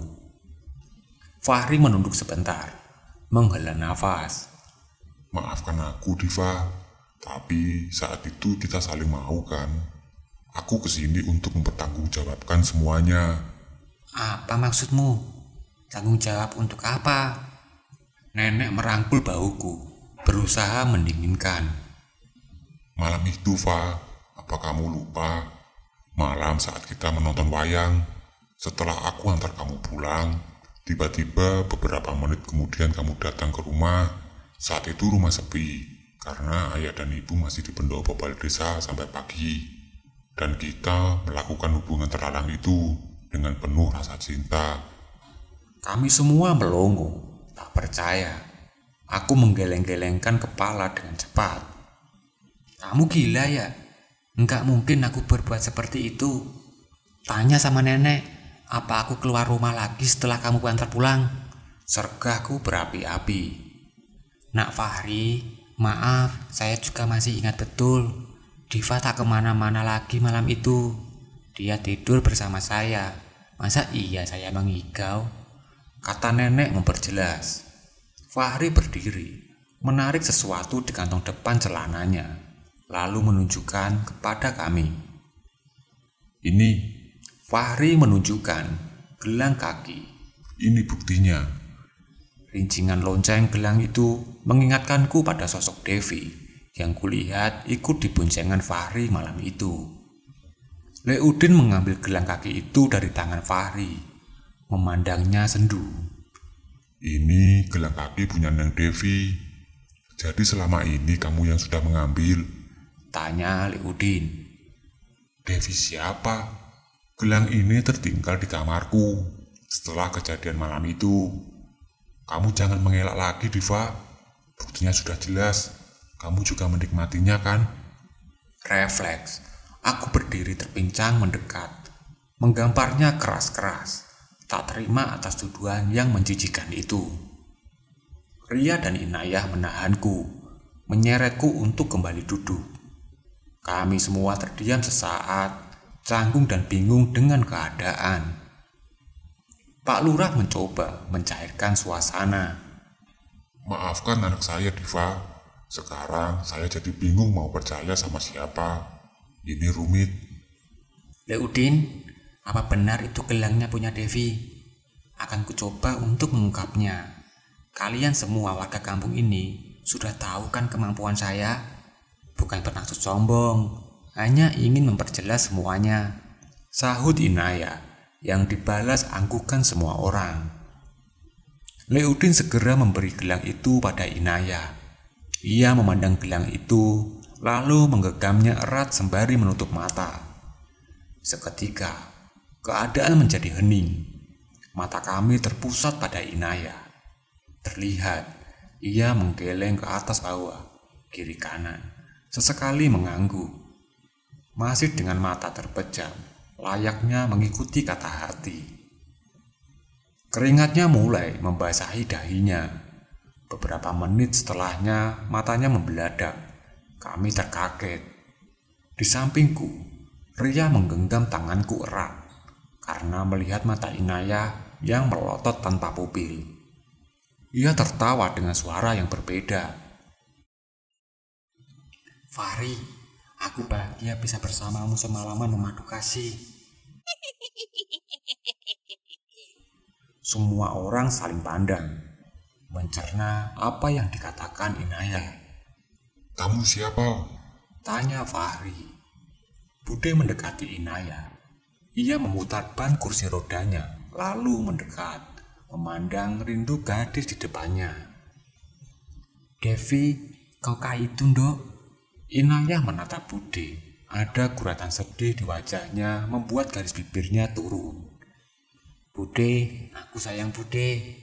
Fahri menunduk sebentar, menghela nafas. Maafkan aku, Diva. Tapi saat itu kita saling mau kan? Aku ke sini untuk mempertanggungjawabkan semuanya. Apa maksudmu? Tanggung jawab untuk apa? Nenek merangkul bauku, berusaha mendinginkan. Malam itu, Fa, apa kamu lupa? Malam saat kita menonton wayang, setelah aku antar kamu pulang, tiba-tiba beberapa menit kemudian kamu datang ke rumah. Saat itu rumah sepi, karena ayah dan ibu masih di pendopo balai desa sampai pagi dan kita melakukan hubungan terlarang itu dengan penuh rasa cinta. Kami semua melongo, tak percaya. Aku menggeleng-gelengkan kepala dengan cepat. Kamu gila ya? Enggak mungkin aku berbuat seperti itu. Tanya sama nenek, apa aku keluar rumah lagi setelah kamu antar pulang? Sergahku berapi-api. Nak Fahri, maaf, saya juga masih ingat betul Diva tak ke mana-mana lagi malam itu. Dia tidur bersama saya. Masa iya saya mengigau? Kata nenek memperjelas. Fahri berdiri, menarik sesuatu di kantong depan celananya, lalu menunjukkan kepada kami. Ini, Fahri menunjukkan gelang kaki. Ini buktinya. Rincingan lonceng gelang itu mengingatkanku pada sosok Devi yang kulihat ikut di boncengan Fahri malam itu. Leudin mengambil gelang kaki itu dari tangan Fahri, memandangnya sendu. Ini gelang kaki punya Neng Devi. Jadi selama ini kamu yang sudah mengambil? Tanya Leudin. Devi siapa? Gelang ini tertinggal di kamarku setelah kejadian malam itu. Kamu jangan mengelak lagi, Diva. Buktinya sudah jelas. Kamu juga menikmatinya kan? Refleks. Aku berdiri terpincang mendekat. Menggamparnya keras-keras. Tak terima atas tuduhan yang menjijikan itu. Ria dan Inayah menahanku, menyeretku untuk kembali duduk. Kami semua terdiam sesaat, canggung dan bingung dengan keadaan. Pak Lurah mencoba mencairkan suasana. Maafkan anak saya, Diva. Sekarang saya jadi bingung mau percaya sama siapa. Ini rumit. Leudin, apa benar itu gelangnya punya Devi? Akan kucoba untuk mengungkapnya. Kalian semua warga kampung ini sudah tahu kan kemampuan saya? Bukan bermaksud sombong, hanya ingin memperjelas semuanya. Sahut Inaya yang dibalas angkukan semua orang. Leudin segera memberi gelang itu pada Inaya. Ia memandang gelang itu, lalu menggegamnya erat sembari menutup mata. Seketika, keadaan menjadi hening. Mata kami terpusat pada Inaya. Terlihat, ia menggeleng ke atas bawah, kiri kanan, sesekali mengangguk. Masih dengan mata terpejam, layaknya mengikuti kata hati. Keringatnya mulai membasahi dahinya. Beberapa menit setelahnya, matanya membeladak. Kami terkaget. Di sampingku, Ria menggenggam tanganku erat karena melihat mata Inaya yang melotot tanpa pupil. Ia tertawa dengan suara yang berbeda. Fahri, aku bahagia bisa bersamamu semalaman memadu kasih. Semua orang saling pandang, mencerna apa yang dikatakan Inaya. Kamu siapa? Tanya Fahri. Bude mendekati Inaya. Ia memutar ban kursi rodanya, lalu mendekat memandang rindu gadis di depannya. Devi, kau kah itu, Ndok? Inayah menatap Bude. Ada guratan sedih di wajahnya membuat garis bibirnya turun. Bude, aku sayang Bude.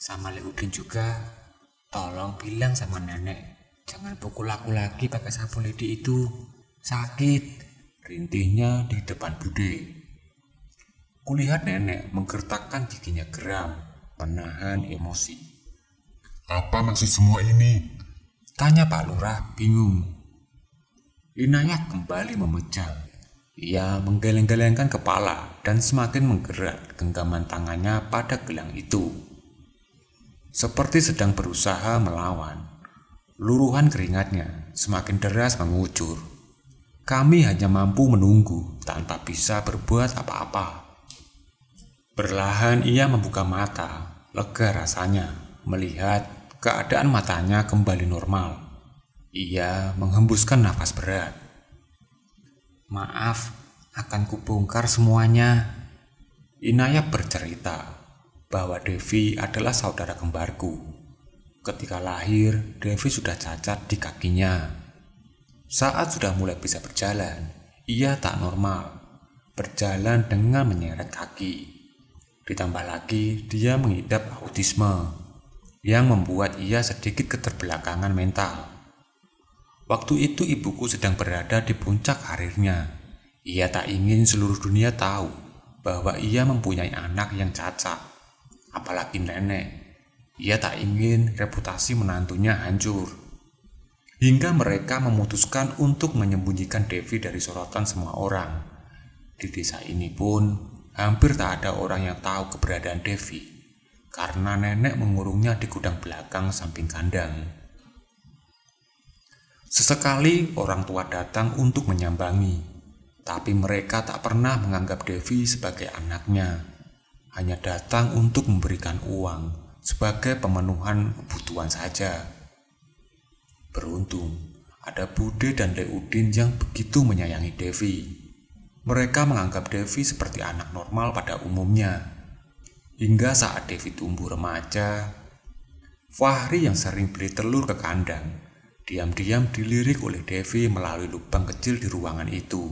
Sama Leudin juga. Tolong bilang sama nenek, jangan pukul aku lagi pakai sapu lidi itu. Sakit. Rintihnya di depan Bude. Kulihat nenek menggertakkan giginya geram, menahan emosi. Apa maksud semua ini? Tanya Pak Lurah bingung. Inayat kembali memejam. Ia menggeleng-gelengkan kepala dan semakin menggerak genggaman tangannya pada gelang itu. Seperti sedang berusaha melawan. Luruhan keringatnya semakin deras mengucur. Kami hanya mampu menunggu tanpa bisa berbuat apa-apa. Perlahan ia membuka mata, lega rasanya melihat keadaan matanya kembali normal. Ia menghembuskan nafas berat. Maaf, akan kubongkar semuanya. Inaya bercerita bahwa Devi adalah saudara kembarku. Ketika lahir, Devi sudah cacat di kakinya. Saat sudah mulai bisa berjalan, ia tak normal, berjalan dengan menyeret kaki. Ditambah lagi, dia mengidap autisme yang membuat ia sedikit keterbelakangan mental. Waktu itu ibuku sedang berada di puncak karirnya. Ia tak ingin seluruh dunia tahu bahwa ia mempunyai anak yang cacat, apalagi nenek. Ia tak ingin reputasi menantunya hancur. Hingga mereka memutuskan untuk menyembunyikan Devi dari sorotan semua orang. Di desa ini pun Hampir tak ada orang yang tahu keberadaan Devi karena nenek mengurungnya di gudang belakang samping kandang. Sesekali orang tua datang untuk menyambangi, tapi mereka tak pernah menganggap Devi sebagai anaknya. Hanya datang untuk memberikan uang sebagai pemenuhan kebutuhan saja. Beruntung, ada Bude dan Leudin yang begitu menyayangi Devi. Mereka menganggap Devi seperti anak normal pada umumnya. Hingga saat Devi tumbuh remaja, Fahri yang sering beli telur ke kandang, diam-diam dilirik oleh Devi melalui lubang kecil di ruangan itu.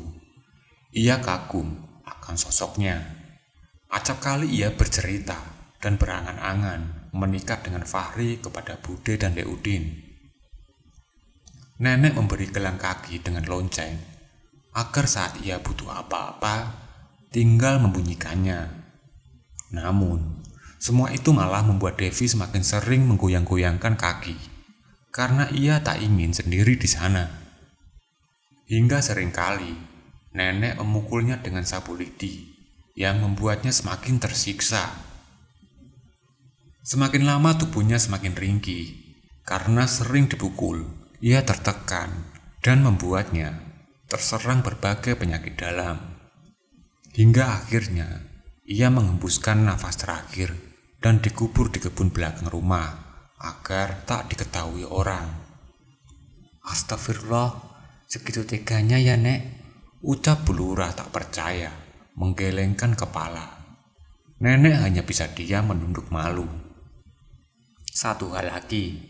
Ia kagum akan sosoknya. Acap kali ia bercerita dan berangan-angan menikah dengan Fahri kepada Bude dan Leudin. Nenek memberi gelang kaki dengan lonceng agar saat ia butuh apa-apa, tinggal membunyikannya. Namun, semua itu malah membuat Devi semakin sering menggoyang-goyangkan kaki, karena ia tak ingin sendiri di sana. Hingga sering kali, nenek memukulnya dengan sapu lidi, yang membuatnya semakin tersiksa. Semakin lama tubuhnya semakin ringkih, karena sering dipukul, ia tertekan dan membuatnya terserang berbagai penyakit dalam. Hingga akhirnya ia menghembuskan nafas terakhir dan dikubur di kebun belakang rumah agar tak diketahui orang. Astagfirullah, segitu teganya ya nek. Ucap Bulurah tak percaya. menggelengkan kepala. Nenek hanya bisa diam menunduk malu. Satu hal lagi,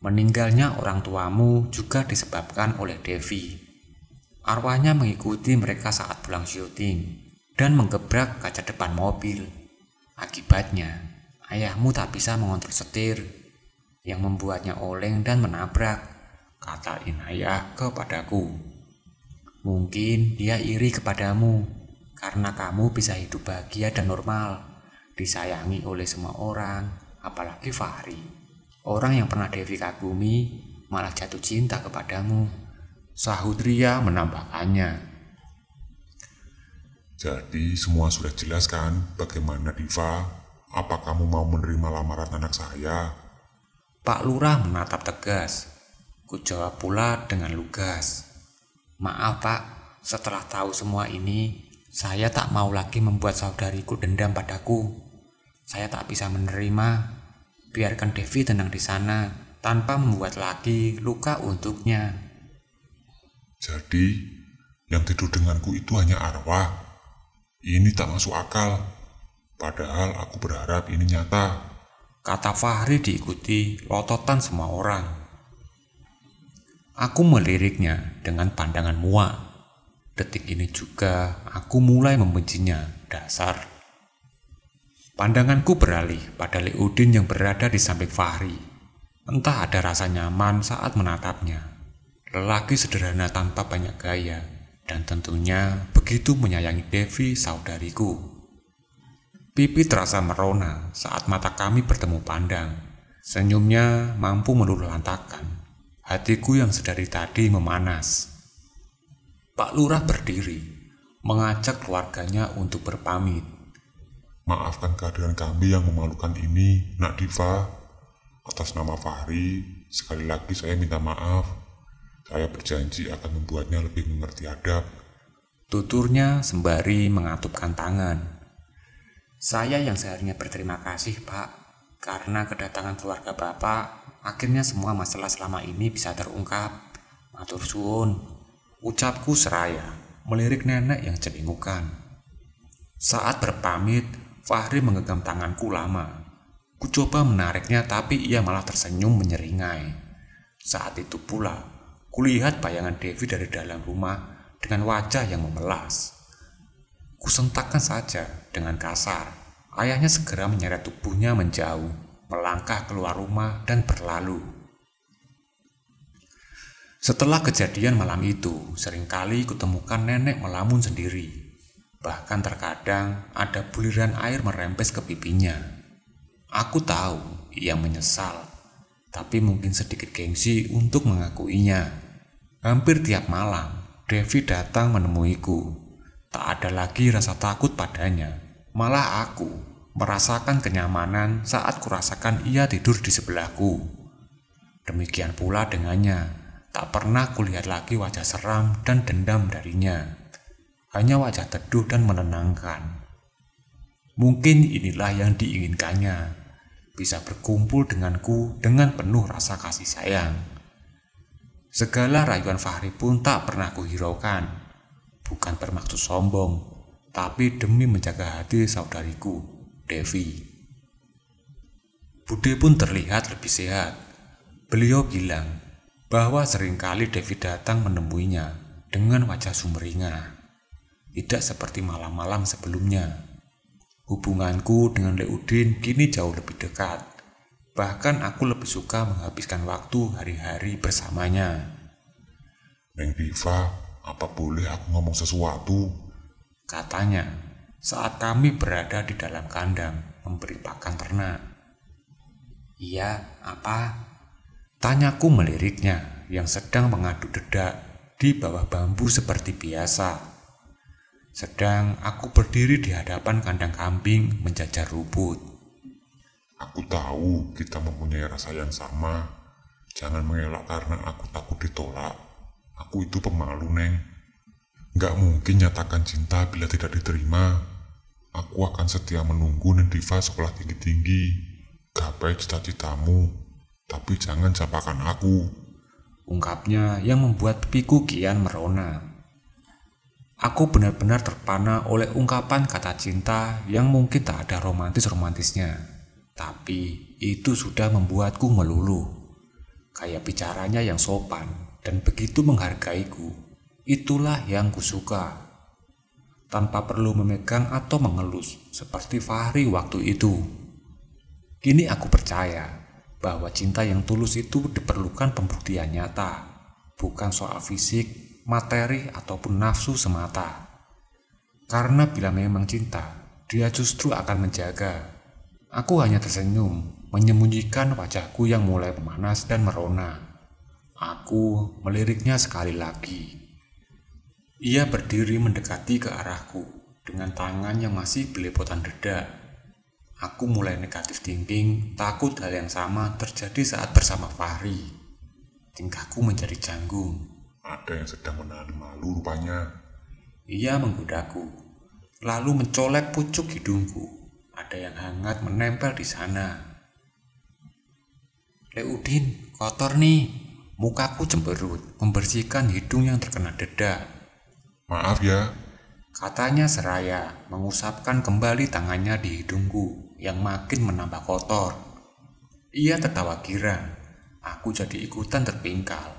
meninggalnya orang tuamu juga disebabkan oleh Devi. Arwahnya mengikuti mereka saat pulang syuting dan menggebrak kaca depan mobil. Akibatnya, ayahmu tak bisa mengontrol setir yang membuatnya oleng dan menabrak, kata Inayah kepadaku. Mungkin dia iri kepadamu karena kamu bisa hidup bahagia dan normal, disayangi oleh semua orang, apalagi Fahri. Orang yang pernah Devi kagumi malah jatuh cinta kepadamu. Sahut Ria menambahkannya. Jadi semua sudah jelas kan bagaimana Diva? Apa kamu mau menerima lamaran anak saya? Pak Lurah menatap tegas. Ku jawab pula dengan lugas. Maaf pak, setelah tahu semua ini, saya tak mau lagi membuat saudariku dendam padaku. Saya tak bisa menerima. Biarkan Devi tenang di sana, tanpa membuat lagi luka untuknya. Jadi, yang tidur denganku itu hanya arwah. Ini tak masuk akal. Padahal aku berharap ini nyata. Kata Fahri diikuti lototan semua orang. Aku meliriknya dengan pandangan muak. Detik ini juga aku mulai membencinya, dasar. Pandanganku beralih pada Leudin yang berada di samping Fahri. Entah ada rasa nyaman saat menatapnya. Lelaki sederhana tanpa banyak gaya, dan tentunya begitu menyayangi Devi saudariku. Pipi terasa merona saat mata kami bertemu pandang. Senyumnya mampu meluluhlantakan. Hatiku yang sedari tadi memanas. Pak Lurah berdiri, mengajak keluarganya untuk berpamit. Maafkan kehadiran kami yang memalukan ini, Nak Diva. Atas nama Fahri, sekali lagi saya minta maaf. Saya berjanji akan membuatnya lebih mengerti adab. Tuturnya sembari mengatupkan tangan. Saya yang seharusnya berterima kasih, Pak, karena kedatangan keluarga Bapak, akhirnya semua masalah selama ini bisa terungkap. Matur suun, ucapku seraya, melirik nenek yang cengingukan. Saat berpamit, Fahri menggenggam tanganku lama. Ku coba menariknya tapi ia malah tersenyum menyeringai. Saat itu pula, kulihat bayangan Devi dari dalam rumah dengan wajah yang memelas. Kusentakkan saja dengan kasar. Ayahnya segera menyeret tubuhnya menjauh, melangkah keluar rumah dan berlalu. Setelah kejadian malam itu, sering kali kutemukan nenek melamun sendiri. Bahkan terkadang ada buliran air merempes ke pipinya. Aku tahu ia menyesal, tapi mungkin sedikit gengsi untuk mengakuinya. Hampir tiap malam, Devi datang menemuiku Tak ada lagi rasa takut padanya. Malah aku merasakan kenyamanan saat kurasakan ia tidur di sebelahku. Demikian pula dengannya. Tak pernah kulihat lagi wajah seram dan dendam darinya. Hanya wajah teduh dan menenangkan. Mungkin inilah yang diinginkannya. Bisa berkumpul denganku dengan penuh rasa kasih sayang. Segala rayuan Fahri pun tak pernah kuhiraukan bukan bermaksud sombong, tapi demi menjaga hati saudariku, Devi. Bude pun terlihat lebih sehat. Beliau bilang bahwa sering kali Devi datang menemuinya dengan wajah sumringah. Tidak seperti malam-malam sebelumnya. Hubunganku dengan Leudin kini jauh lebih dekat. Bahkan aku lebih suka menghabiskan waktu hari-hari bersamanya. Neng Diva, apa boleh aku ngomong sesuatu? Katanya saat kami berada di dalam kandang memberi pakan ternak. Iya, apa? Tanyaku meliriknya yang sedang mengaduk dedak di bawah bambu seperti biasa. Sedang aku berdiri di hadapan kandang kambing menjajar rumput. Aku tahu kita mempunyai rasa yang sama. Jangan mengelak karena aku takut ditolak. Aku itu pemalu, Neng. Gak mungkin nyatakan cinta bila tidak diterima. Aku akan setia menunggu Nendiva sekolah tinggi-tinggi. Gapai cita-citamu, tapi jangan capakan aku. Ungkapnya yang membuat pipiku kian merona. Aku benar-benar terpana oleh ungkapan kata cinta yang mungkin tak ada romantis-romantisnya. Tapi itu sudah membuatku meluluh. Kayak bicaranya yang sopan dan begitu menghargaiku. Itulah yang kusuka. Tanpa perlu memegang atau mengelus seperti Fahri waktu itu. Kini aku percaya bahwa cinta yang tulus itu diperlukan pembuktian nyata, bukan soal fisik materi, ataupun nafsu semata. Karena bila memang cinta, dia justru akan menjaga. Aku hanya tersenyum, menyembunyikan wajahku yang mulai memanas dan merona. Aku meliriknya sekali lagi. Ia berdiri mendekati ke arahku dengan tangan yang masih belepotan dedak. Aku mulai negatif thinking, takut hal yang sama terjadi saat bersama Fahri. Tingkahku menjadi canggung. Ada yang sedang menahan malu rupanya. Ia menggodaku, lalu mencolek pucuk hidungku. Ada yang hangat menempel di sana. Leudin, kotor nih. Mukaku cemberut, membersihkan hidung yang terkena dedak. Maaf ya. Katanya seraya, mengusapkan kembali tangannya di hidungku yang makin menambah kotor. Ia tertawa girang. Aku jadi ikutan terpingkal.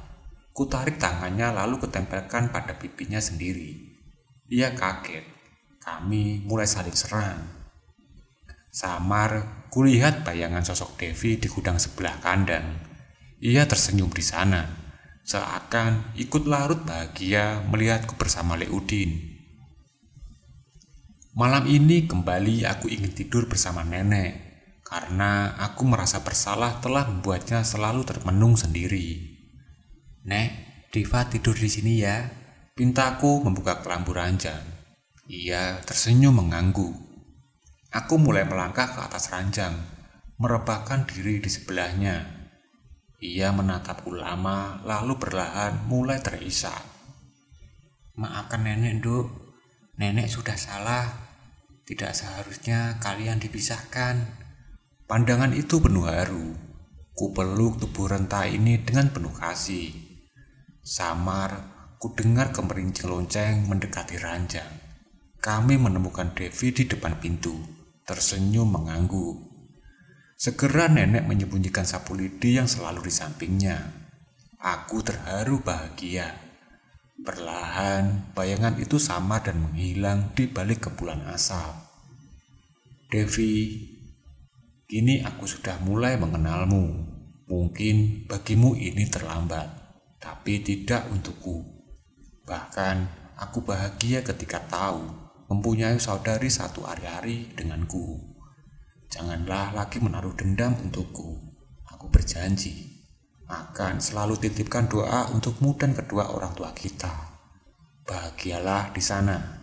Ku tarik tangannya lalu kutempelkan pada pipinya sendiri. Dia kaget. Kami mulai saling serang. Samar, kulihat bayangan sosok Devi di gudang sebelah kandang. Ia tersenyum di sana, seakan ikut larut bahagia melihatku bersama Leudin. Malam ini kembali aku ingin tidur bersama nenek, karena aku merasa bersalah telah membuatnya selalu termenung sendiri. Nek, Diva tidur di sini ya. Pintaku membuka kelambu ranjang. Ia tersenyum mengganggu. Aku mulai melangkah ke atas ranjang, merebahkan diri di sebelahnya. Ia menatapku lama, lalu perlahan mulai terisak. Maafkan nenek, Duk. Nenek sudah salah. Tidak seharusnya kalian dipisahkan. Pandangan itu penuh haru. Ku peluk tubuh renta ini dengan penuh kasih. Samar, ku dengar kemerincing lonceng mendekati ranjang. Kami menemukan Devi di depan pintu, tersenyum mengangguk. Segera nenek menyembunyikan sapu lidi yang selalu di sampingnya. Aku terharu bahagia. Perlahan, bayangan itu sama dan menghilang di balik kepulan asap. Devi, kini aku sudah mulai mengenalmu. Mungkin bagimu ini terlambat tapi tidak untukku. Bahkan aku bahagia ketika tahu mempunyai saudari satu hari-hari denganku. Janganlah lagi menaruh dendam untukku. Aku berjanji akan selalu titipkan doa untukmu dan kedua orang tua kita. Bahagialah di sana.